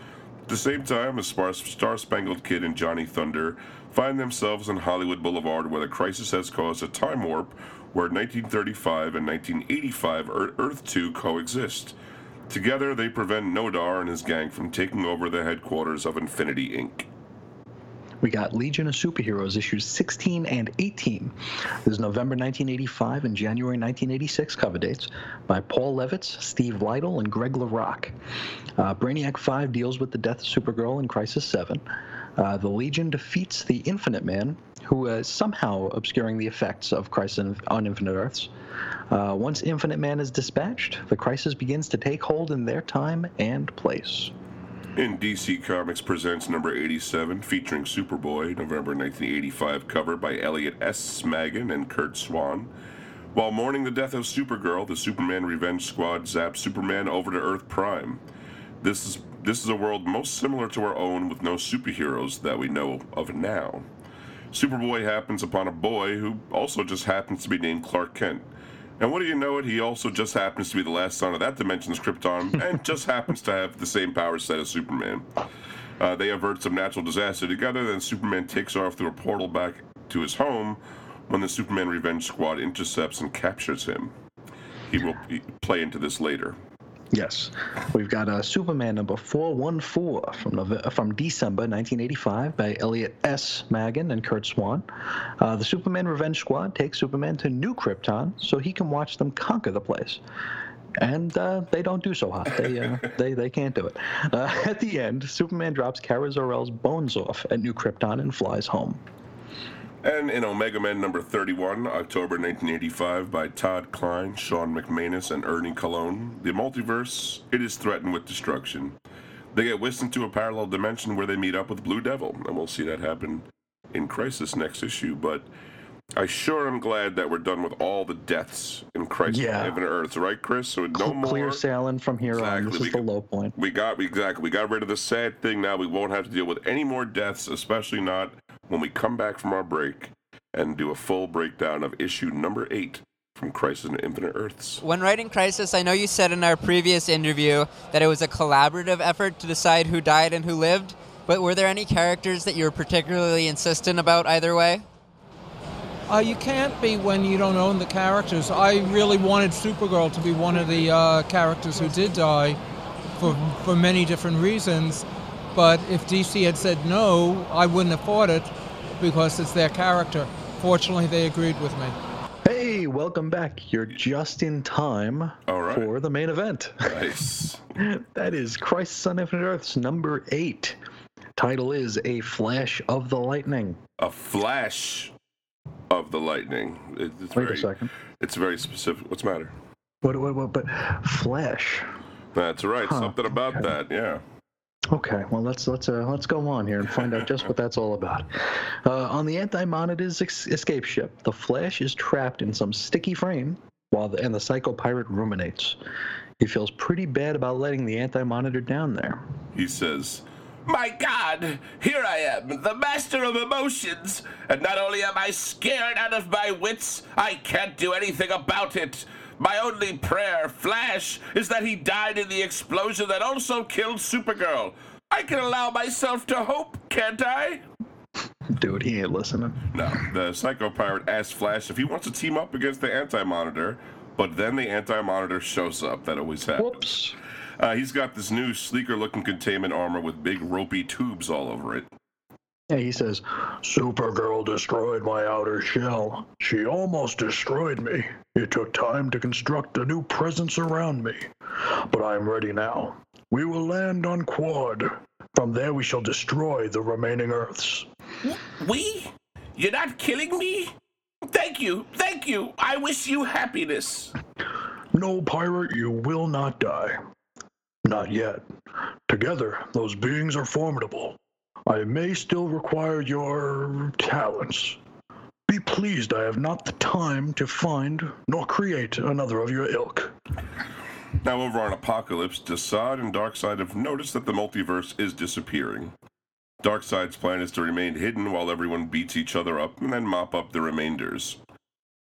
At the same time, a Star Spangled Kid and Johnny Thunder find themselves on Hollywood Boulevard where the crisis has caused a time warp where 1935 and 1985 Earth 2 coexist. Together, they prevent Nodar and his gang from taking over the headquarters of Infinity Inc. We got Legion of Superheroes issues 16 and 18. This is November 1985 and January 1986 cover dates by Paul Levitz, Steve Lightle, and Greg LaRocque. Uh, Brainiac 5 deals with the death of Supergirl in Crisis 7. Uh, the Legion defeats the Infinite Man, who is somehow obscuring the effects of Crisis on Infinite Earths. Uh, once Infinite Man is dispatched, the crisis begins to take hold in their time and place. In DC Comics Presents number 87, featuring Superboy, November 1985, cover by Elliot S. Maggin and Curt Swan. While mourning the death of Supergirl, the Superman Revenge Squad zaps Superman over to Earth Prime. This is this is a world most similar to our own with no superheroes that we know of now. Superboy happens upon a boy who also just happens to be named Clark Kent. And what do you know it? He also just happens to be the last son of that dimension's Krypton and just happens to have the same power set as Superman. Uh, they avert some natural disaster together, then Superman takes off through a portal back to his home when the Superman Revenge Squad intercepts and captures him. He will play into this later. Yes, we've got a uh, Superman number 414 from November, from December 1985 by Elliot S. Maggin and Curt Swan. Uh, the Superman Revenge Squad takes Superman to New Krypton so he can watch them conquer the place. And uh, they don't do so hot. They, uh, they, they can't do it. Uh, at the end, Superman drops Kara Zor-El's bones off at New Krypton and flies home. And in Omega Men number 31, October 1985, by Todd Klein, Shawn McManus, and Ernie Colón, the multiverse, it is threatened with destruction. They get whisked into a parallel dimension where they meet up with Blue Devil, and we'll see that happen in Crisis next issue. But I sure am glad that we're done with all the deaths in Crisis yeah. Infinite Earths, right, Chris? So no Clear more clear sailing from here exactly. on. This we is the low point. We got exactly. We got rid of the sad thing. Now we won't have to deal with any more deaths, especially not when we come back from our break and do a full breakdown of issue number eight from Crisis on Infinite Earths. When writing Crisis, I know you said in our previous interview that it was a collaborative effort to decide who died and who lived, but were there any characters that you were particularly insistent about either way? Uh, you can't be when you don't own the characters. I really wanted Supergirl to be one of the uh, characters who did die for, for many different reasons. But if DC had said no, I wouldn't have fought it because it's their character. Fortunately, they agreed with me. Hey, welcome back. You're just in time for the main event. Nice. that is Crisis on Infinite Earths number eight. Title is A Flash of the Lightning. A Flash of the Lightning. It's Wait very, a second. It's very specific. What's the matter? What, what, what, but Flash. That's right. Huh, Something about okay. that. Yeah. Okay, well let's let's uh, let's go on here and find out just what that's all about. Uh, on the Anti-Monitor's ex- escape ship, the Flash is trapped in some sticky frame, while the, and the Psycho Pirate ruminates. He feels pretty bad about letting the Anti-Monitor down there. He says, My God, here I am, the master of emotions, and not only am I scared out of my wits, I can't do anything about it. My only prayer, Flash, is that he died in the explosion that also killed Supergirl. I can allow myself to hope, can't I? Dude, he ain't listening. No, the Psycho Pirate asks Flash if he wants to team up against the Anti Monitor, but then the Anti Monitor shows up. That always happens. Whoops. Uh, he's got this new, sleeker looking containment armor with big ropey tubes all over it. Yeah, he says, Supergirl destroyed my outer shell. She almost destroyed me. It took time to construct a new presence around me. But I am ready now. We will land on Qward. From there, we shall destroy the remaining Earths. We? You're not killing me? Thank you, thank you. I wish you happiness. No, pirate, you will not die. Not yet. Together, those beings are formidable. I may still require your talents. Be pleased I have not the time to find nor create another of your ilk. Now, over on Apokolips, Desaad and Darkseid have noticed that the multiverse is disappearing. Darkseid's plan is to remain hidden while everyone beats each other up and then mop up the remainders.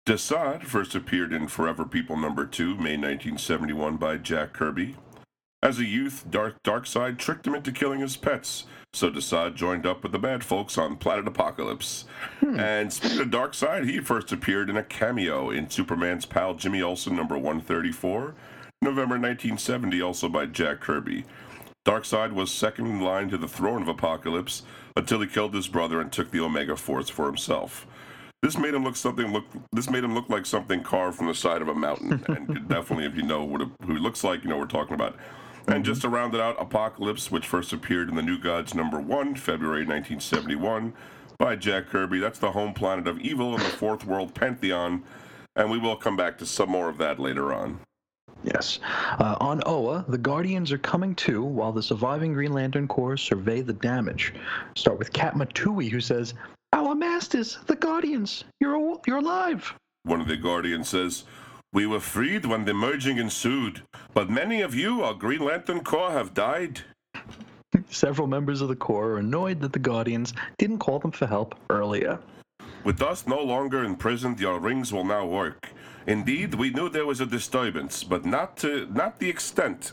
Desaad first appeared in Forever People number 2, May 1971 by Jack Kirby. As a youth, Dark Darkseid tricked him into killing his pets, so Desaad joined up with the bad folks on Planet Apokolips. Hmm. And speaking of Darkseid, he first appeared in a cameo in Superman's pal Jimmy Olsen number 134, November 1970, also by Jack Kirby. Darkseid was second in line to the throne of Apokolips until he killed his brother and took the Omega Force for himself. This made him look something look. This made him look like something carved from the side of a mountain, and definitely, if you know what it, who he looks like, you know what we're talking about. And just to round it out, Apokolips, which first appeared in the New Gods number one, February 1971, by Jack Kirby. That's the home planet of evil in the Fourth World Pantheon, and we will come back to some more of that later on. Yes. Uh, on Oa, the Guardians are coming to while the surviving Green Lantern Corps survey the damage. Start with Katma Tui, who says, Our masters, the Guardians, you're, you're alive. One of the Guardians says, We were freed when the merging ensued, but many of you, our Green Lantern Corps, have died. Several members of the Corps are annoyed that the Guardians didn't call them for help earlier. With us no longer imprisoned, your rings will now work. Indeed, we knew there was a disturbance, but not to not the extent.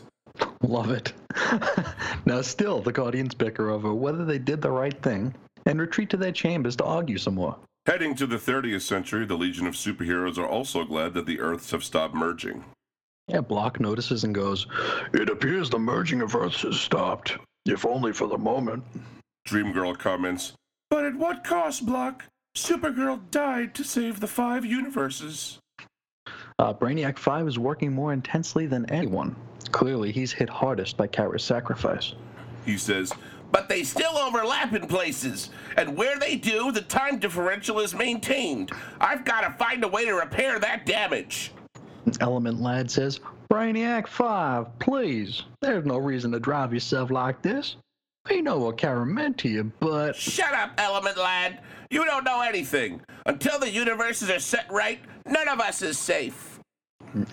Love it. now, still, the Guardians bicker over whether they did the right thing and retreat to their chambers to argue some more. Heading to the 30th century, the Legion of Superheroes are also glad that the Earths have stopped merging. Yeah, Blok notices and goes, It appears the merging of Earths has stopped, if only for the moment. Dreamgirl comments, But at what cost, Blok? Supergirl died to save the five universes. uh, Brainiac 5 is working more intensely than anyone. Clearly, he's hit hardest by Kara's sacrifice. He says, But they still overlap in places, and where they do, the time differential is maintained. I've got to find a way to repair that damage. Element Lad says, Brainiac 5, please. There's no reason to drive yourself like this. We know what meant to you, but. Shut up, Element Lad. You don't know anything. Until the universes are set right, none of us is safe.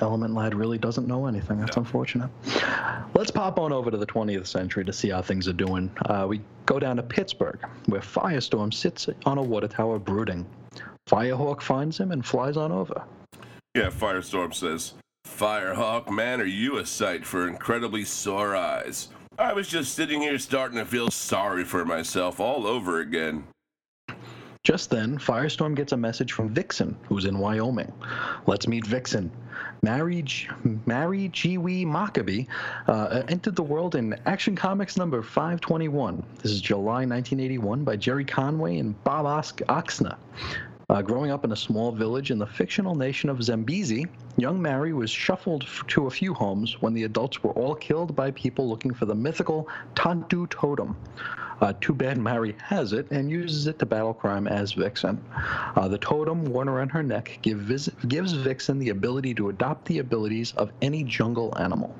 Element Lad really doesn't know anything. That's unfortunate. Let's pop on over to the 20th century to see how things are doing. Uh, we go down to Pittsburgh, where Firestorm sits on a water tower brooding. Firehawk finds him and flies on over. Yeah, Firestorm says, Firehawk, man, are you a sight for incredibly sore eyes? I was just sitting here starting to feel sorry for myself all over again. Just then, Firestorm gets a message from Vixen, who's in Wyoming. Let's meet Vixen. Mary, G- Mary Jiwe Maccabee uh, entered the world in Action Comics number 521. This is July 1981 by Gerry Conway and Bob Osk- Oksner. Uh, growing up in a small village in the fictional nation of Zambezi, young Mary was shuffled f- to a few homes when the adults were all killed by people looking for the mythical Tantu totem. Uh, Too Bad Mary has it and uses it to battle crime as Vixen. Uh, the totem worn around her neck give vis- gives Vixen the ability to adopt the abilities of any jungle animal.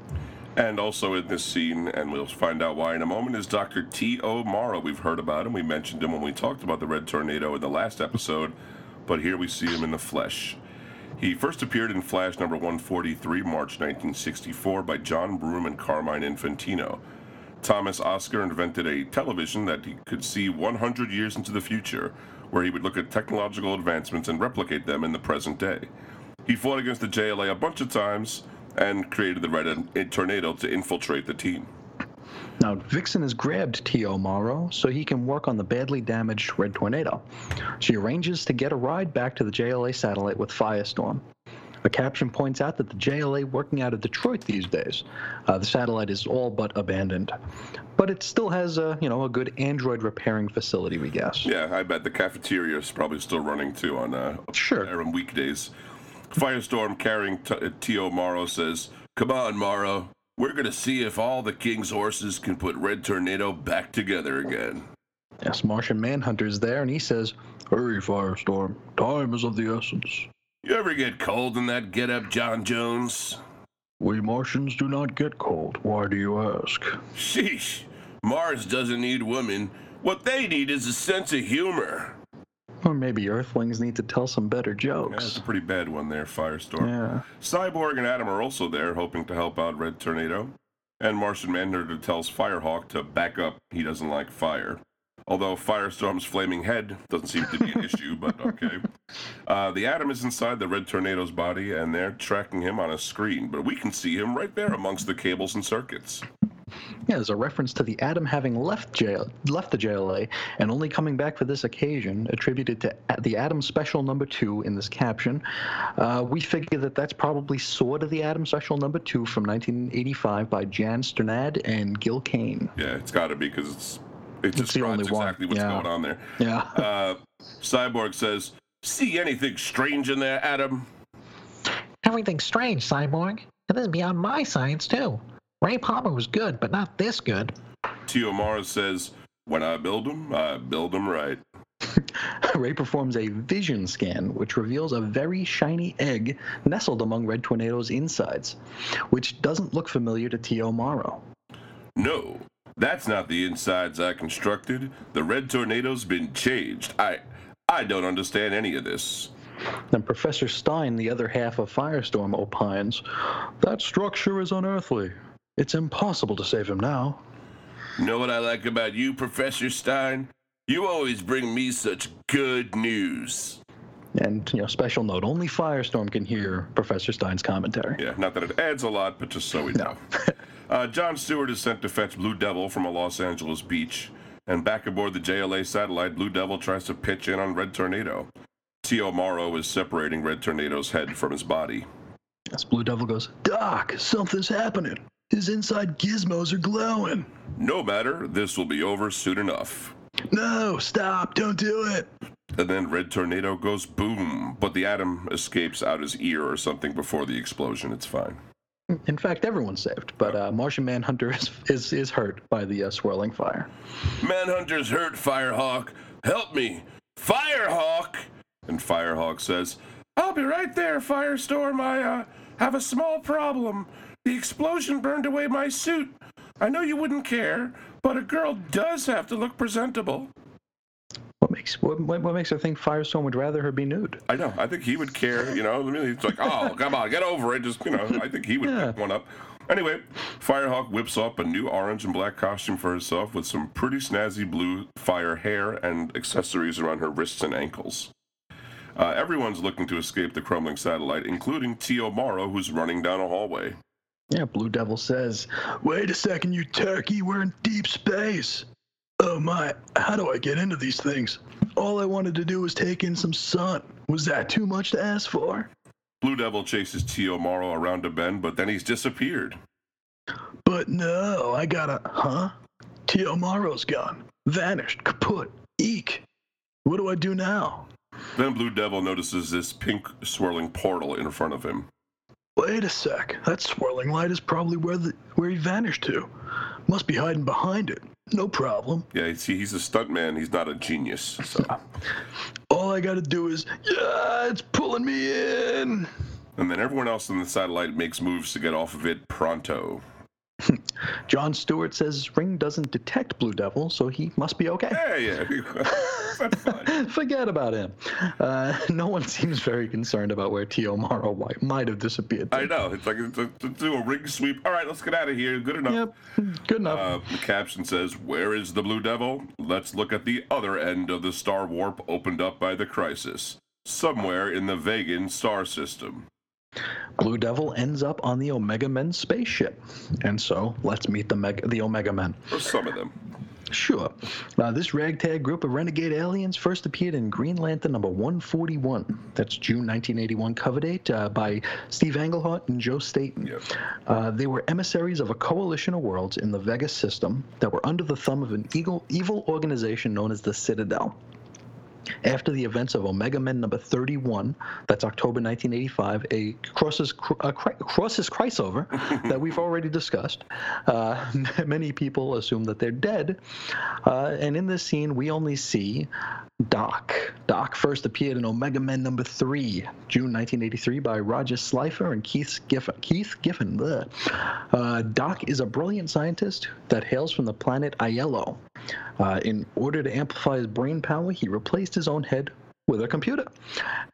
And also in this scene, and we'll find out why in a moment, is Dr. T.O. Morrow. We've heard about him. We mentioned him when we talked about the Red Tornado in the last episode, but here we see him in the flesh. He first appeared in Flash number 143, March 1964, by John Broome and Carmine Infantino. Thomas Oscar invented a television that he could see 100 years into the future, where he would look at technological advancements and replicate them in the present day. He fought against the JLA a bunch of times and created the Red Tornado to infiltrate the team. Now, Vixen has grabbed T.O. Morrow so he can work on the badly damaged Red Tornado. She arranges to get a ride back to the JLA satellite with Firestorm. A caption points out that the JLA working out of Detroit these days. Uh, the satellite is all but abandoned, but it still has a you know a good Android repairing facility, we guess. Yeah, I bet the cafeteria is probably still running too on uh, Sure. on weekdays. Firestorm carrying T- uh, T.O. Morrow says, Come on, Morrow. We're going to see if all the king's horses can put Red Tornado back together again. Yes, Martian Manhunter's there, and he says, "Hurry, Firestorm! Time is of the essence." You ever get cold in that get-up, J'onn J'onzz? We Martians do not get cold. Why do you ask? Sheesh. Mars doesn't need women. What they need is a sense of humor. Or maybe Earthlings need to tell some better Yeah, that's a pretty bad one there, Firestorm. Yeah. Cyborg and Atom are also there, hoping to help out Red Tornado. And Martian Manhunter tells Firehawk to back up. He doesn't like fire. Although Firestorm's flaming head doesn't seem to be an issue, but okay. Uh, the Atom is inside the Red Tornado's body, and they're tracking him on a screen, but we can see him right there amongst the cables and circuits. Yeah, there's a reference to the Atom having left jail, left the JLA, and only coming back for this occasion, attributed to the Atom Special Number Two in this caption. Uh, we figure that that's probably sort of the Atom Special Number Two from 1985 by Jan Strnad and Gil Kane. Yeah, it's got to be because it's it It's the describes only one, exactly what's yeah. going on there. Yeah. Uh, Cyborg says, "See anything strange in there, Atom?" Everything's strange, Cyborg. And this is beyond my science, too. Ray Palmer was good, but not this good. T.O. Morrow says, "When I build them, I build them right." Ray performs a vision scan, which reveals a very shiny egg nestled among Red Tornado's insides, which doesn't look familiar to T.O. Morrow. No, that's not the insides I constructed. The red tornado's been changed. I I don't understand any of this. Then Professor Stein, the other half of Firestorm, opines that structure is unearthly. It's impossible to save him now. Know what I like about you, Professor Stein? You always bring me such good news. And, you know, special note only Firestorm can hear Professor Stein's commentary. Yeah, not that it adds a lot, but just so we know. uh, John Stewart is sent to fetch Blue Devil from a Los Angeles beach. And back aboard the JLA satellite, Blue Devil tries to pitch in on Red Tornado. T.O. Morrow is separating Red Tornado's head from his body. Yes, Blue Devil goes, Doc, something's happening. His inside gizmos are glowing. No matter, this will be over soon enough. No, stop, don't do it. And then Red Tornado goes boom, but the atom escapes out his ear or something before the explosion. It's fine. In fact, everyone's saved, but uh, Martian Manhunter is, is, is hurt by the uh, swirling fire. Manhunter's hurt, Firehawk. Help me. Firehawk! And Firehawk says, I'll be right there, Firestorm. I uh, have a small problem. The explosion burned away my suit. I know you wouldn't care, but a girl does have to look presentable. What makes what, what makes her think Firestorm would rather her be nude? I know. I think he would care. You know, mean, it's like, oh, come on, get over it. Just you know, I think he would Yeah. pick one up. Anyway, Firehawk whips up a new orange and black costume for herself with some pretty snazzy blue fire hair and accessories around her wrists and ankles. Uh, everyone's looking to escape the crumbling satellite, including T.O. Morrow, who's running down a hallway. Yeah, Blue Devil says, Wait a second, you turkey, we're in deep space. Oh my, how do I get into these things? All I wanted to do was take in some sun. Was that too much to ask for? Blue Devil chases T.O. Morrow around a bend, but then he's disappeared. But no, I gotta, huh? T.O. Morrow's gone. Vanished, kaput, eek. What do I do now? Then Blue Devil notices this pink swirling portal in front of him. Wait a sec, that swirling light is probably where the where he vanished to. Must be hiding behind it. No problem. Yeah, see, he's a stuntman. He's not a genius. So, All I gotta do is, yeah, it's pulling me in. and then everyone else on the satellite makes moves to get off of it pronto. John Stewart says Ring doesn't detect Blue Devil, so he must be okay. Yeah, yeah. Forget about him. Uh, no one seems very concerned about where T.O. Morrow might, might have disappeared. to. I know. It's like to, to do a ring sweep. All right, let's get out of here. Good enough. Yep, good enough. Uh, the caption says, Where is the Blue Devil? Let's look at the other end of the star warp opened up by the crisis. Somewhere in the Vegan star system. Blue Devil ends up on the Omega Men spaceship, and so let's meet the Meg- the Omega Men. Or some of them. Sure. Uh, this ragtag group of renegade aliens first appeared in Green Lantern number 141. That's June 1981 cover date uh, by Steve Englehart and Joe Staten. Yep. Uh, they were emissaries of a coalition of worlds in the Vega system that were under the thumb of an evil, evil organization known as the Citadel. After the events of Omega Men number 31, that's October 1985, a crosses, a crosses crossover that we've already discussed. Uh, many people assume that they're dead. Uh, and in this scene, we only see Doc. Doc first appeared in Omega Men number 3, June 1983, by Roger Slifer and Keith Giffen. Keith Giffen. Uh, Doc is a brilliant scientist that hails from the planet Aiello. Uh, in order to amplify his brain power, he replaced his own head with a computer,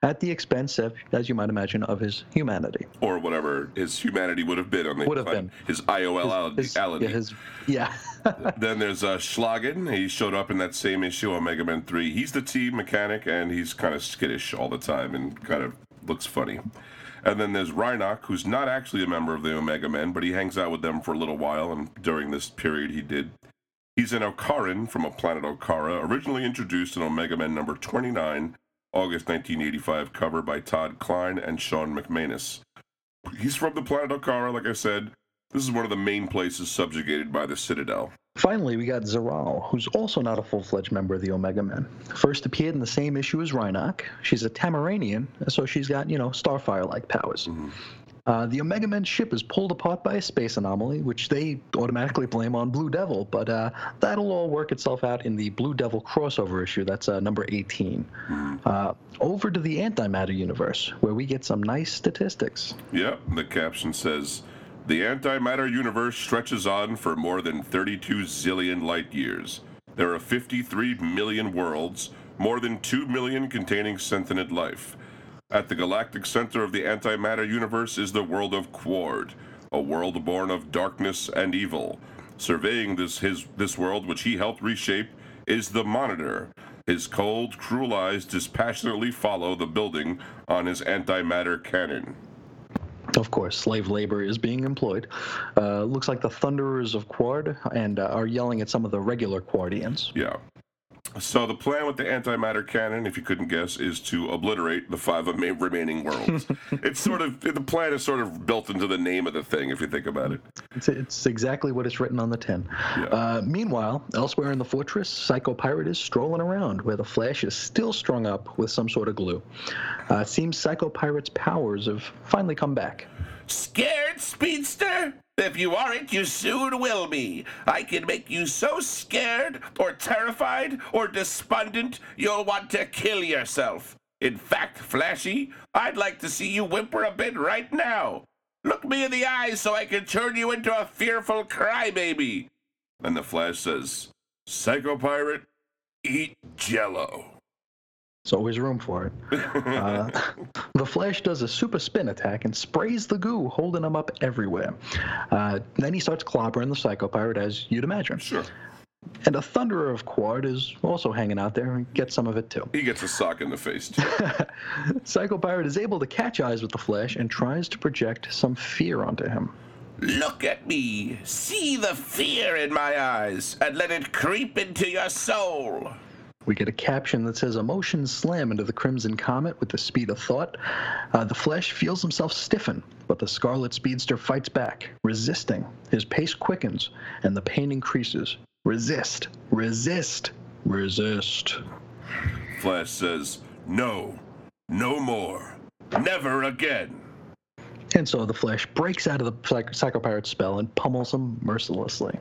at the expense of, as you might imagine, of his humanity. Or whatever his humanity would have been on the Would have been. his IOL His- yeah, his, yeah. Then there's uh, Schlagen. He showed up in that same issue Omega Men 3. He's the team mechanic, and he's kind of skittish all the time and kind of looks funny. And then there's Rhinoc, who's not actually a member of the Omega Men, but he hangs out with them for a little while, and during this period he did. He's an Okaran from a planet Okara, originally introduced in Omega Men number 29, August 1985, cover by Todd Klein and Shawn McManus. He's from the planet Okara, like I said. This is one of the main places subjugated by the Citadel. Finally, we got Zaral, who's also not a full fledged member of the Omega Men. First appeared in the same issue as Rhinoc. She's a Tamaranian, so she's got, you know, Starfire like powers. Mm-hmm. Uh, the Omega Men ship is pulled apart by a space anomaly, which they automatically blame on Blue Devil, but uh, that'll all work itself out in the Blue Devil crossover issue. That's uh, number 18. Uh, over to the antimatter universe, where we get some nice statistics. Yep, the caption says The antimatter universe stretches on for more than 32 zillion light years. There are 53 million worlds, more than 2 million containing sentient life. At the galactic center of the antimatter universe is the world of Qward, a world born of darkness and evil. Surveying this his this world which he helped reshape is the Monitor. His cold, cruel eyes dispassionately follow the building on his antimatter cannon. Of course, slave labor is being employed. Uh, looks like the Thunderers of Qward and uh, are yelling at some of the regular Qwardians. Yeah. So the plan with the antimatter cannon, if you couldn't guess, is to obliterate the five remaining worlds. it's sort of the plan is sort of built into the name of the thing, if you think about it. It's, it's exactly what is written on the tin. Yeah. Uh, meanwhile, elsewhere in the fortress, Psycho Pirate is strolling around where the Flash is still strung up with some sort of glue. Uh, it seems Psycho Pirate's powers have finally come back. Scared, speedster? If you aren't, you soon will be. I can make you so scared, or terrified, or despondent, you'll want to kill yourself. In fact, Flashy, I'd like to see you whimper a bit right now. Look me in the eyes so I can turn you into a fearful crybaby. And the Flash says, Psycho Pirate, eat jello. There's always room for it. Uh, the Flash does a super spin attack and sprays the goo, holding him up everywhere. Uh, then he starts clobbering the Psycho Pirate, as you'd imagine. Sure. And a Thunderer of Qward is also hanging out there and gets some of it too. He gets a sock in the face. too. Psycho Pirate is able to catch eyes with the Flash and tries to project some fear onto him. Look at me. See the fear in my eyes and let it creep into your soul. We get a caption that says, Emotions slam into the Crimson Comet with the speed of thought. Uh, the Flash feels himself stiffen, but the Scarlet Speedster fights back, resisting. His pace quickens, and the pain increases. Resist, resist, resist. Flash says, No, no more. Never again. And so the Flash breaks out of the Psych- Psycho spell and pummels him mercilessly.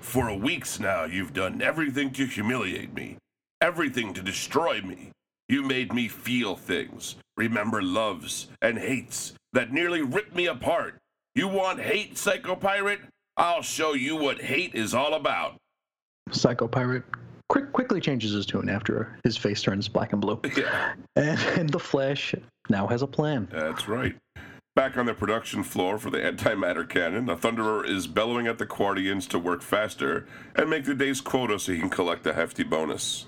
For weeks now, you've done everything to humiliate me, everything to destroy me. You made me feel things, remember loves and hates that nearly ripped me apart. You want hate, Psycho Pirate? I'll show you what hate is all about. Psycho Pirate quick, quickly changes his tune after his face turns black and blue. Yeah, And, and the Flash now has a plan. that's right. Back on the production floor for the antimatter cannon, the Thunderer is bellowing at the Qwardians to work faster and make the day's quota so he can collect a hefty bonus.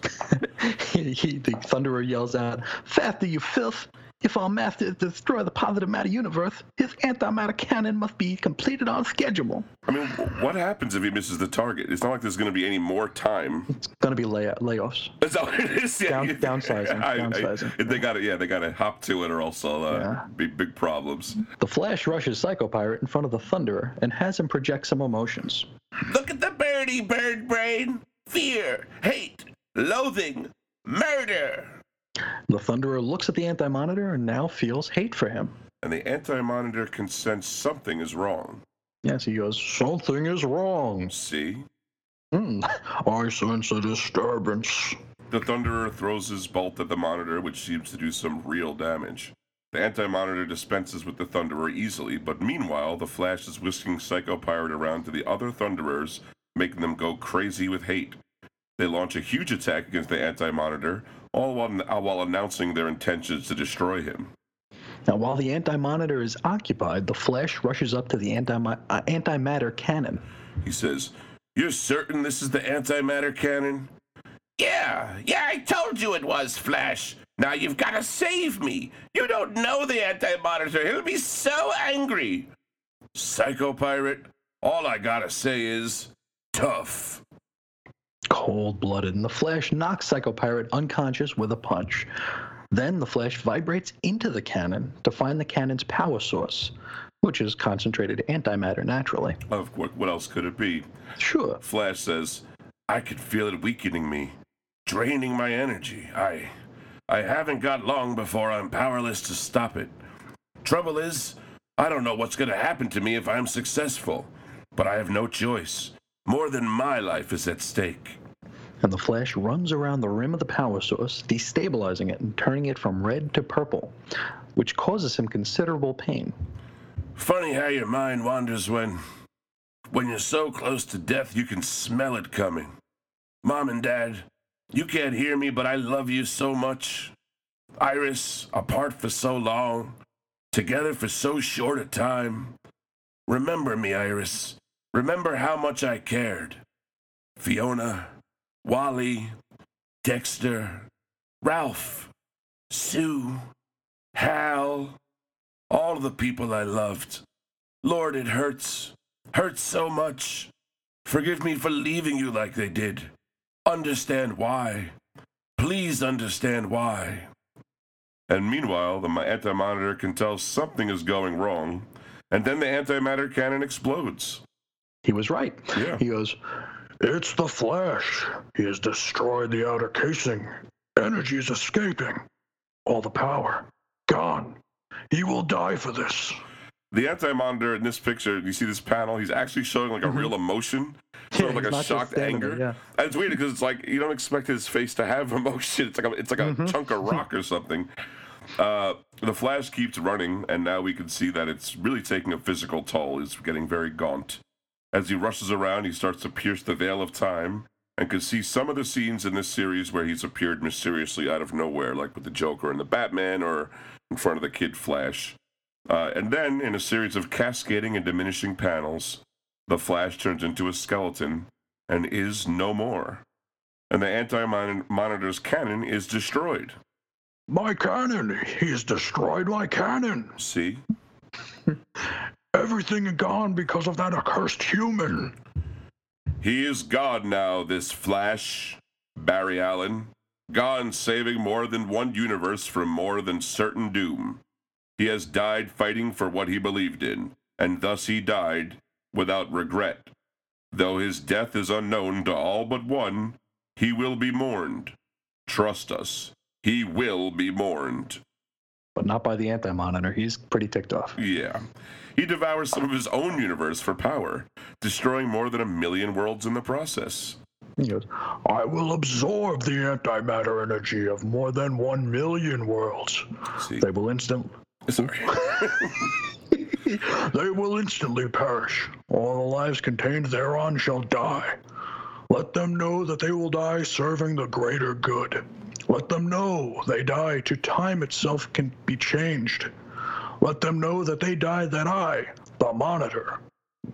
he, he, the Thunderer yells out, Faster, you filth! If our master is to destroy the positive matter universe, his antimatter cannon must be completed on schedule. I mean, what happens if he misses the target? It's not like there's going to be any more time. It's going to be lay- layoffs. Is that what it is? Yeah, Down- you- downsizing, I- I- downsizing. they got to, yeah, they got to hop to it, or else they'll uh, Yeah. be big problems. The Flash rushes Psycho Pirate in front of the Thunderer and has him project some emotions. Look at the birdie bird brain. Fear, hate, loathing, murder. The Thunderer looks at the Anti Monitor and now feels hate for him. And the anti-monitor can sense something is wrong. Yes, he goes, Something is wrong. See? Hmm. I sense a disturbance. The Thunderer throws his bolt at the monitor, which seems to do some real damage. The anti-monitor dispenses with the Thunderer easily, but meanwhile, the Flash is whisking Psycho Pirate around to the other Thunderers, making them go crazy with hate. They launch a huge attack against the anti-monitor, all while, uh, while announcing their intentions to destroy him. Now, while the Anti Monitor is occupied, the Flash rushes up to the anti- uh, antimatter cannon. He says, You're certain this is the antimatter cannon? Yeah, yeah, I told you it was, Flash. Now you've got to save me. You don't know the anti-monitor. He'll be so angry. Psycho Pirate, all I gotta say is tough. Cold blooded, and the Flash knocks Psycho Pirate unconscious with a punch. Then the Flash vibrates into the cannon to find the cannon's power source, which is concentrated antimatter naturally. Of course, what else could it be? Sure. Flash says, I could feel it weakening me, draining my energy. I I haven't got long before I'm powerless to stop it. Trouble is, I don't know what's going to happen to me if I'm successful, but I have no choice. More than my life is at stake. And the Flash runs around the rim of the power source, destabilizing it and turning it from red to purple, which causes him considerable pain. Funny how your mind wanders when when you're so close to death you can smell it coming. Mom and Dad, you can't hear me, but I love you so much. Iris, apart for so long, together for so short a time. Remember me, Iris. Remember how much I cared. Fiona, Wally, Dexter, Ralph, Sue, Hal, all the people I loved. Lord, it hurts. Hurts so much. Forgive me for leaving you like they did. Understand why. Please understand why. And meanwhile, the anti monitor can tell something is going wrong, and then the antimatter cannon explodes. He was right. Yeah. He goes, It's the Flash. He has destroyed the outer casing. Energy is escaping. All the power gone. He will die for this. The anti monitor in this picture, you see this panel, he's actually showing like a real emotion, sort of Yeah, like a shocked anger. yeah. And it's weird because it's like you don't expect his face to have emotion. It's like a, it's like a chunk of rock or something. Uh, the Flash keeps running, and now we can see that it's really taking a physical toll. He's getting very gaunt. As he rushes around, he starts to pierce the veil of time and can see some of the scenes in this series where he's appeared mysteriously out of nowhere, like with the Joker and the Batman or in front of the Kid Flash. Uh, and then, in a series of cascading and diminishing panels, the Flash turns into a skeleton and is no more. And the anti monitor's cannon is destroyed. My cannon. He has destroyed my cannon. See? Everything gone because of that accursed human. He is God now, this Flash, Barry Allen. Gone saving more than one universe from more than certain doom. He has died fighting for what he believed in, and thus he died without regret. Though his death is unknown to all but one, he will be mourned. Trust us, he will be mourned. But not by the Anti Monitor. He's pretty ticked off. Yeah. He devours some of his own universe for power, destroying more than a million worlds in the process. He goes, I will absorb the antimatter energy of more than one million worlds. See, they will instant. sorry. They will instantly perish. All the lives contained thereon shall die. Let them know that they will die serving the greater good. Let them know they die to time itself can be changed. Let them know that they die that I, the monitor,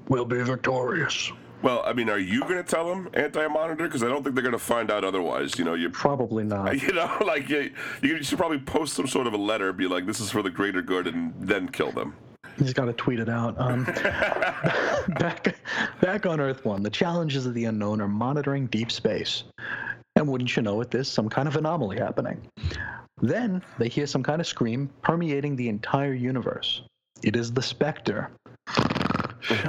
will be victorious. Well, I mean, are you going to tell them anti-monitor? Because I don't think they're going to find out otherwise. You know, you Probably not. you know, like you, you should probably post some sort of a letter, be like, "This is for the greater good," and then kill them. He's got to tweet it out. Um, back, back on Earth One, the challenges of the unknown are monitoring deep space. And wouldn't you know it, there's some kind of anomaly happening. Then they hear some kind of scream permeating the entire universe. It is the Spectre.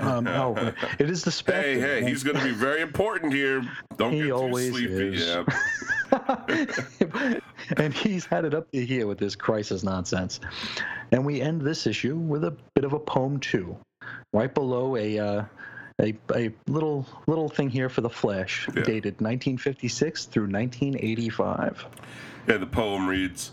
Um, no, it is the Spectre. Hey, hey, he's going to be very important here. Don't He get too sleepy. is. Yeah. and he's had it up to here with this crisis nonsense. And we end this issue with a bit of a poem too, right below a uh, a, a little little thing here for the Flash, Yeah. dated 1956 through 1985. Yeah, the poem reads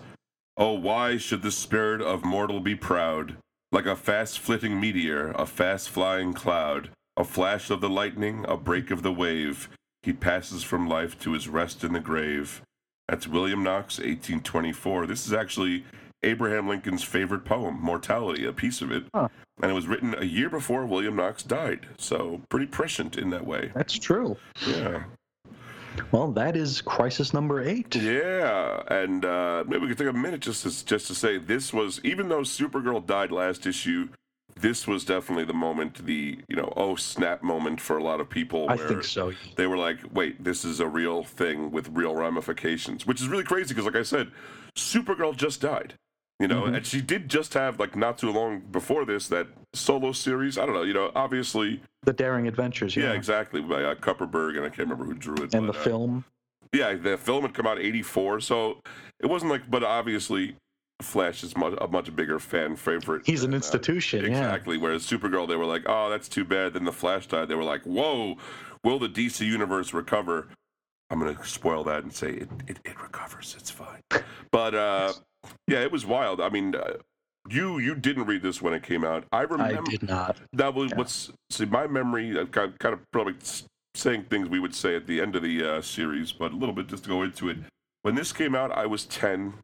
Oh, why should the spirit of mortal be proud? Like a fast flitting meteor, a fast flying cloud, a flash of the lightning, a break of the wave, he passes from life to his rest in the grave. That's William Knox, 1824. This is actually Abraham Lincoln's favorite poem, Mortality, a piece of it. Huh. And it was written a year before William Knox died, so pretty prescient in that way. That's true. Yeah. Well, that is crisis number eight. Yeah, and uh, maybe we could take a minute just to, just to say this was even though Supergirl died last issue, this was definitely the moment, the you know oh snap moment for a lot of people. I think so. They were like, wait, this is a real thing with real ramifications, which is really crazy because, like I said, Supergirl just died. You know, Mm-hmm. and she did just have like not too long before this that solo series. I don't know. You know, obviously, The Daring Adventures. yeah, Yeah. exactly by uh, Kupperberg, and I can't remember who drew it. And the uh, film. yeah, the film had come out '84, so it wasn't like. But obviously, Flash is much, a much bigger fan favorite. He's an than, uh, institution. Yeah. exactly. Whereas Supergirl, they were like, "Oh, that's too bad." Then the Flash died. They were like, "Whoa, will the DC universe recover?" I'm gonna spoil that and say it. It, it recovers. It's fine. But uh, yeah, it was wild. I mean. Uh, you you didn't read this when it came out. I remember. I did not. that was Yeah. what's see my memory. I've got kind of probably saying things we would say at the end of the uh, series, but a little bit just to go into it. When this came out, I was 10,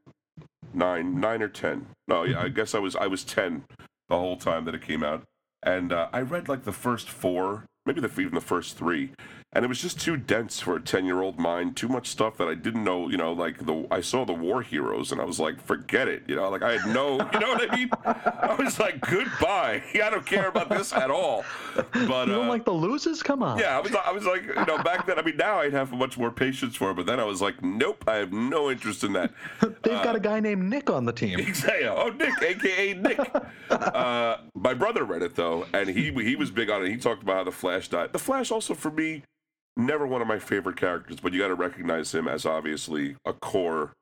9, 9 or ten. No, yeah, I guess I was I was ten the whole time that it came out, and uh, I read like the first four, maybe the even the first three, and it was just too dense for a ten-year-old mind. Too much stuff that I didn't know. You know, like the I saw the war heroes, and I was like, forget it. You know, like I had no. You know what I mean? I was like, goodbye. I don't care about this at all. But You don't uh, like the losers? Come on. yeah, I was, I was like, you know, back then. I mean, now I'd have much more patience for it, but then I was like, nope, I have no interest in that. They've got a guy named Nick on the team. Exactly. Oh, Nick, aka Nick. Uh, my brother read it though, and he he was big on it. He talked about how the Flash died. The Flash also for me, never one of my favorite characters, but you got to recognize him as obviously a core.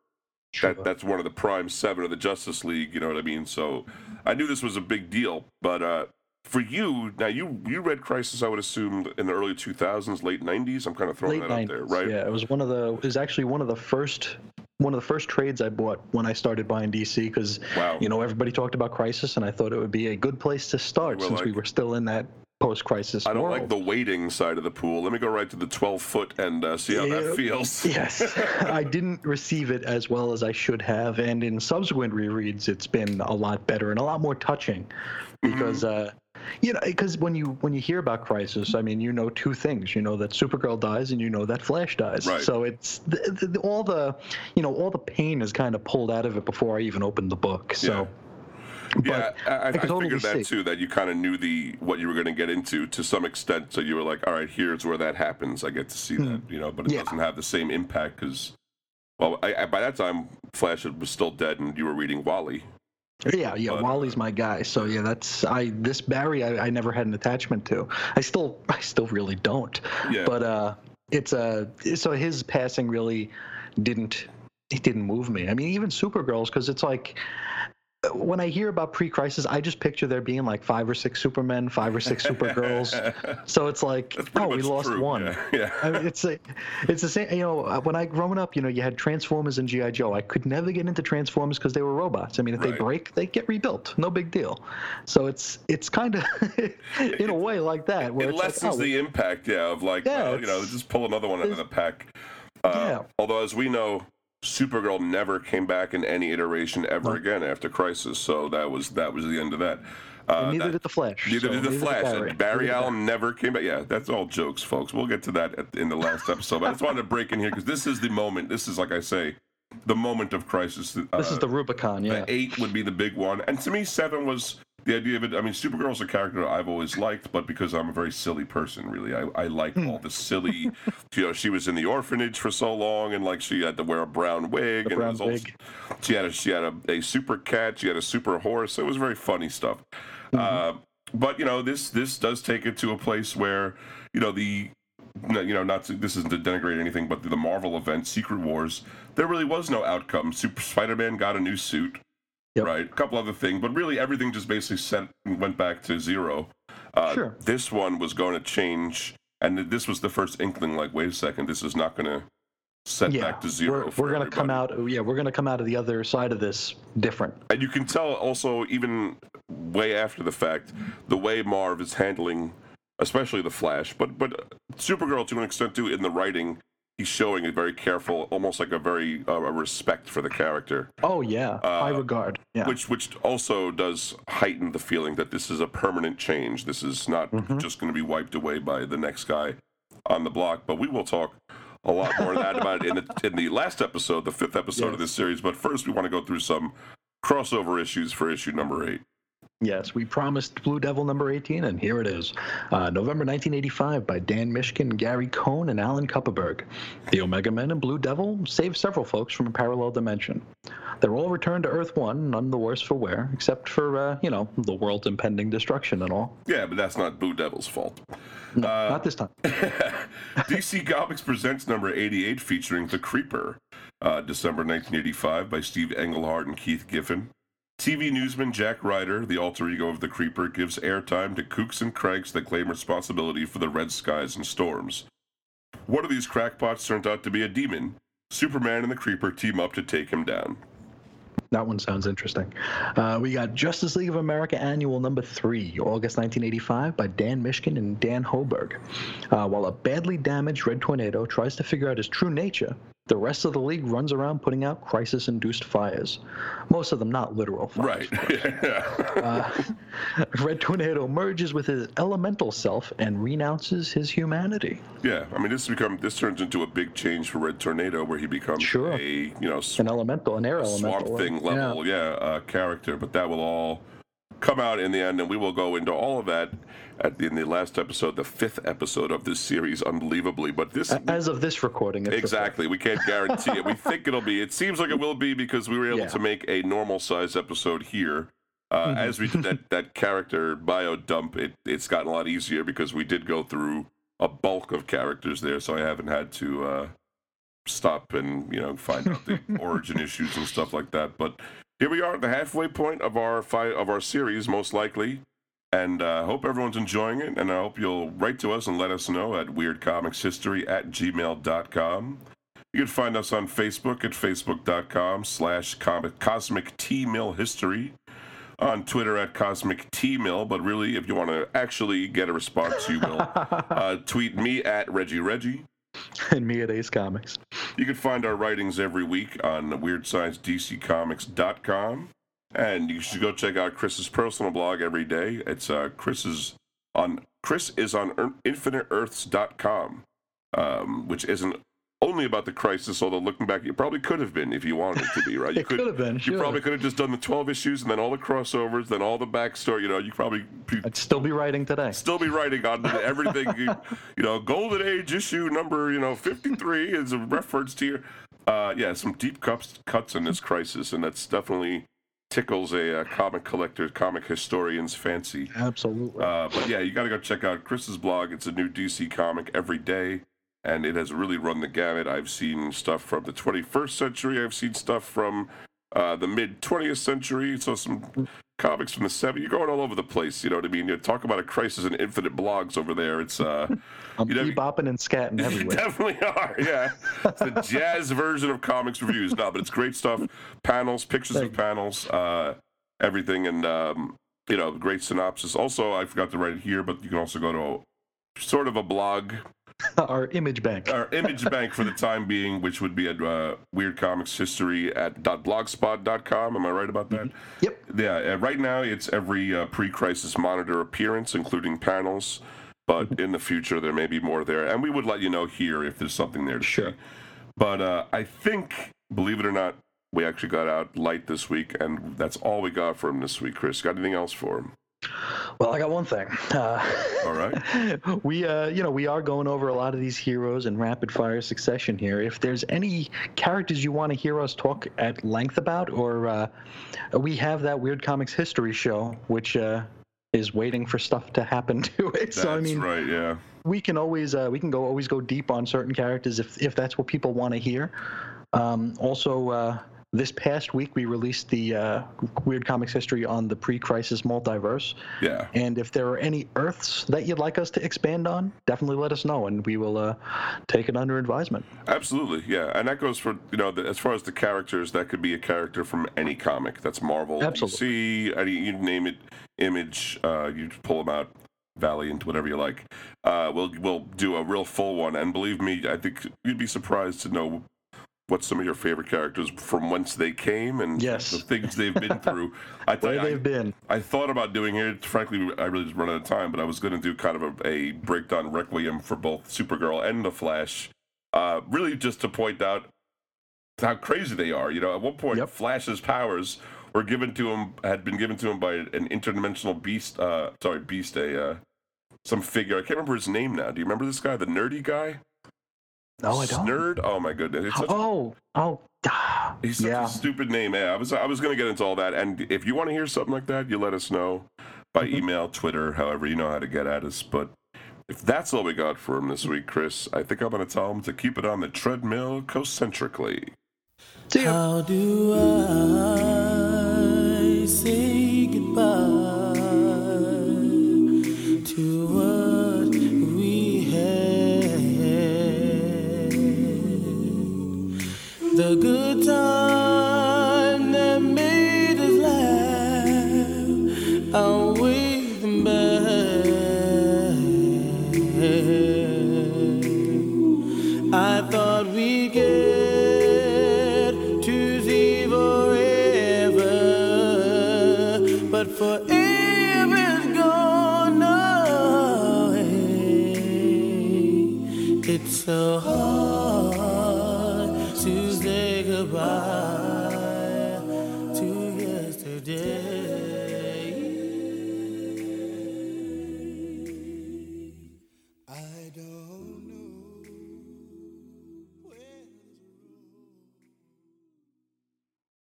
That that's one of the prime seven of the Justice League. You know what I mean? So I knew this was a big deal, but. uh for you now, you you read Crisis, I would assume, in the early 2000s, late 90s. I'm kind of throwing late that 90s. out there, right? Yeah, it was one of the. It was actually one of the first. One of the first trades I bought when I started buying DC because Wow. you know everybody talked about Crisis and I thought it would be a good place to start Well, since we were still in that post-crisis I don't world. like the waiting side of the pool. Let me go right to the 12 foot and uh, see how that feels. Yes, I didn't receive it as well as I should have, and in subsequent rereads, it's been a lot better and a lot more touching, Mm-hmm. because uh, you know, because when you when you hear about Crisis, I mean, you know two things: you know that Supergirl dies, and you know that Flash dies. Right. So it's the, the- all the, you know, all the pain is kind of pulled out of it before I even opened the book. So. Yeah, I, I, I can totally figured that see. too. That you kind of knew the what you were going to get into to some extent. So you were like, "All right, here's where that happens. I get to see that." You know, but it Hmm. Yeah. doesn't have the same impact because, well, I, I, by that time, Flash was still dead, and you were reading Wally. Yeah, yeah. But, uh, Wally's my guy. So yeah, that's I. This Barry, I, I never had an attachment to. I still, I still really don't. Yeah. But uh, it's a. so his passing really didn't. It didn't move me. I mean, even Supergirls, because it's like, when I hear about pre-crisis, I just picture there being like five or six Supermen, five or six Supergirls. so it's like, oh, we lost true, one. yeah, yeah. I mean, it's a, it's the same. You know, uh, when I growing up, you know, you had Transformers and GI Joe. I could never get into Transformers because they were robots. I mean, if they break, they get rebuilt. No big deal. So it's it's kind of in a way like that. Where it it's like, lessens oh, the impact, yeah, of like, Yeah, well, you know, just pull another one out of the pack. Uh, Yeah. Although, as we know, Supergirl never came back in any iteration ever again after Crisis, so that was that was the end of that. Uh, neither that- did the Flash. Neither so did the Flash. Barry. and Barry Allen never came back. Yeah, that's all jokes, folks. We'll get to that at, in the last episode. But I just wanted to break in here because this is the moment. This is, like I say, the moment of crisis. Uh, This is the Rubicon, yeah. Eight would be the big one, and to me, seven was the idea of it. I mean, Supergirl's a character I've always liked, but because I'm a very silly person, really, I, I like Hmm. all the silly. you know, she was in the orphanage for so long, and like she had to wear a brown wig, The and brown it was all, wig. she had a she had a, a super cat, she had a super horse. It was very funny stuff. Mm-hmm. Uh, but you know, this this does take it to a place where you know the you know, not to, this isn't to denigrate anything, but the Marvel event, Secret Wars, there really was no outcome. Super Spider-Man got a new suit, Yep. right? A couple other things, but really everything just basically sent went back to zero. Uh, Sure. This one was going to change, and this was the first inkling. Like, wait a second, this is not going to set yeah, back to 0 We're, we're gonna come out. Yeah, we're gonna come out of the other side of this different. And you can tell also, even way after the fact, the way Marv is handling, especially the Flash, but but Supergirl to an extent too. In the writing, he's showing a very careful, almost like a very uh, a respect for the character, Oh yeah, high Uh, regard. Yeah. which which also does heighten the feeling that this is a permanent change. This is not Mhm. just going to be wiped away by the next guy on the block. But we will talk. A lot more of that about it in the in the last episode, the fifth episode of this series. But first, we want to go through some crossover issues for issue number eight. Yes, we promised Blue Devil number 18, and here it is. Uh, November 1985 by Dan Mishkin, Gary Cohn, and Alan Kupperberg. The Omega Men and Blue Devil save several folks from a parallel dimension. They're all returned to Earth 1, none the worse for wear, except for, uh, you know, the world's impending destruction and all. Yeah, but that's not Blue Devil's fault. No, Uh, not this time. DC Comics presents number 88 featuring The Creeper, uh, December 1985 by Steve Englehart and Keith Giffen. TV newsman Jack Ryder, the alter ego of The Creeper, gives airtime to kooks and cranks that claim responsibility for the red skies and storms. One of these crackpots turned out to be a demon. Superman and the Creeper team up to take him down. That one sounds interesting. Uh, we got Justice League of America Annual number three, August 1985, by Dan Mishkin and Dan Hoberg. Uh, while a badly damaged red tornado tries to figure out his true nature, the rest of the league runs around putting out crisis induced fires. Most of them not literal fires. Right. Uh, red Tornado merges with his elemental self and renounces his humanity. yeah, I mean this become this turns into a big change for Red Tornado where he becomes Sure. a you know An elemental, an air elemental. Swamp Thing level, yeah, uh, character. But that will all come out in the end, and we will go into all of that at the, in the last episode, the fifth episode of this series, unbelievably. But this. As of this recording, it's Exactly. We can't guarantee it. We think it'll be. It seems like it will be because we were able Yeah. to make a normal size episode here. Uh, Mhm. As we did that, that character bio dump, it, it's gotten a lot easier because we did go through a bulk of characters there, so I haven't had to uh, stop and you know find out the origin issues and stuff like that. But here we are at the halfway point of our fi- of our series, most likely. And I uh, hope everyone's enjoying it, and I hope you'll write to us and let us know at weirdcomicshistory at gmail.com. You can find us on Facebook at facebook.com slash cosmic T-Mill history, on Twitter at cosmic T-Mill, but really, if you want to actually get a response, you will uh, tweet me at Reggie Reggie. And me at Ace Comics. You can find our writings every week on WeirdScienceDCComics.com. And you should go check out Chris's personal blog every day. It's uh, Chris's on Chris is on Ear- InfiniteEarths.com, um, which isn't only about the crisis. Although looking back, it probably could have been if you wanted it to be, right? You It could have been, You probably could have just done the twelve issues and then all the crossovers, then all the backstory. You know, you probably I'd still be writing today. still be writing on everything. you, you know, Golden Age issue number you know fifty three is a reference to your. Uh, yeah, some deep cuts cuts in this crisis, and that's definitely tickles a uh, comic collector, comic historian's fancy. Absolutely. Uh, but yeah, you got to go check out Chris's blog. It's a new DC comic every day, and it has really run the gamut. I've seen stuff from the 21st century. I've seen stuff from uh, the mid 20th century. So some comics from the 70s. You're going all over the place. You know what I mean? You talk about a crisis in infinite blogs over there. It's uh, I'm you know, bebopping and scatting you everywhere. definitely are. Yeah, it's the jazz version of comics reviews. No, but it's great stuff. Panels, pictures Thank of panels, uh, everything, and um, you know, great synopsis. Also, I forgot to write it here, but you can also go to sort of a blog Our image bank. our image bank for the time being, which would be at uh, Weird Comics History at .blogspot.com. Am I right about that? Yep. Yeah. Uh, right now, it's every uh, pre-crisis monitor appearance, including panels. But in the future, there may be more there, and we would let you know here if there's something there to Sure. see. But uh, I think, believe it or not, we actually got out light this week, and that's all we got for him this week. Chris, got anything else for him? Well, I got one thing. Uh, All right. we, uh, you know, we are going over a lot of these heroes in rapid fire succession here. If there's any characters you want to hear us talk at length about, or uh, we have that Weird Comics History show, which uh, is waiting for stuff to happen to it. That's so I mean, right. Yeah. we can always uh, we can go always go deep on certain characters if if that's what people want to hear. Um, also, uh, this past week we released the uh, Weird Comics history on the pre-crisis multiverse, Yeah. and if there are any Earths that you'd like us to expand on, definitely let us know, and we will uh, take it under advisement. Absolutely, yeah, and that goes for you know the, as far as the characters. That could be a character from any comic. That's Marvel, Absolutely. DC, any you name it, Image. Uh, you pull them out, Valiant, whatever you like. Uh, we'll we'll do a real full one, and believe me, I think you'd be surprised to know what some of your favorite characters from whence they came and Yes. the things they've been through. I Where you, they've been. I thought about doing it. Frankly, I really just run out of time, but I was going to do kind of a, a breakdown requiem for both Supergirl and the Flash, uh, really just to point out how crazy they are. You know, at one point, Yep. Flash's powers were given to him, had been given to him by an interdimensional beast. Uh, sorry, beast, a uh, some figure. I can't remember his name now. Do you remember this guy, the nerdy guy? No, I don't. Nerd. Oh my goodness, it's such Oh, oh, He's such yeah. a stupid name. Yeah, I was I was gonna get into all that. And if you want to hear something like that, you let us know by Mm-hmm. email, Twitter, however you know how to get at us. But if that's all we got for him this week, Chris, I think I'm gonna tell him to keep it on the treadmill concentrically. See ya. How do I say goodbye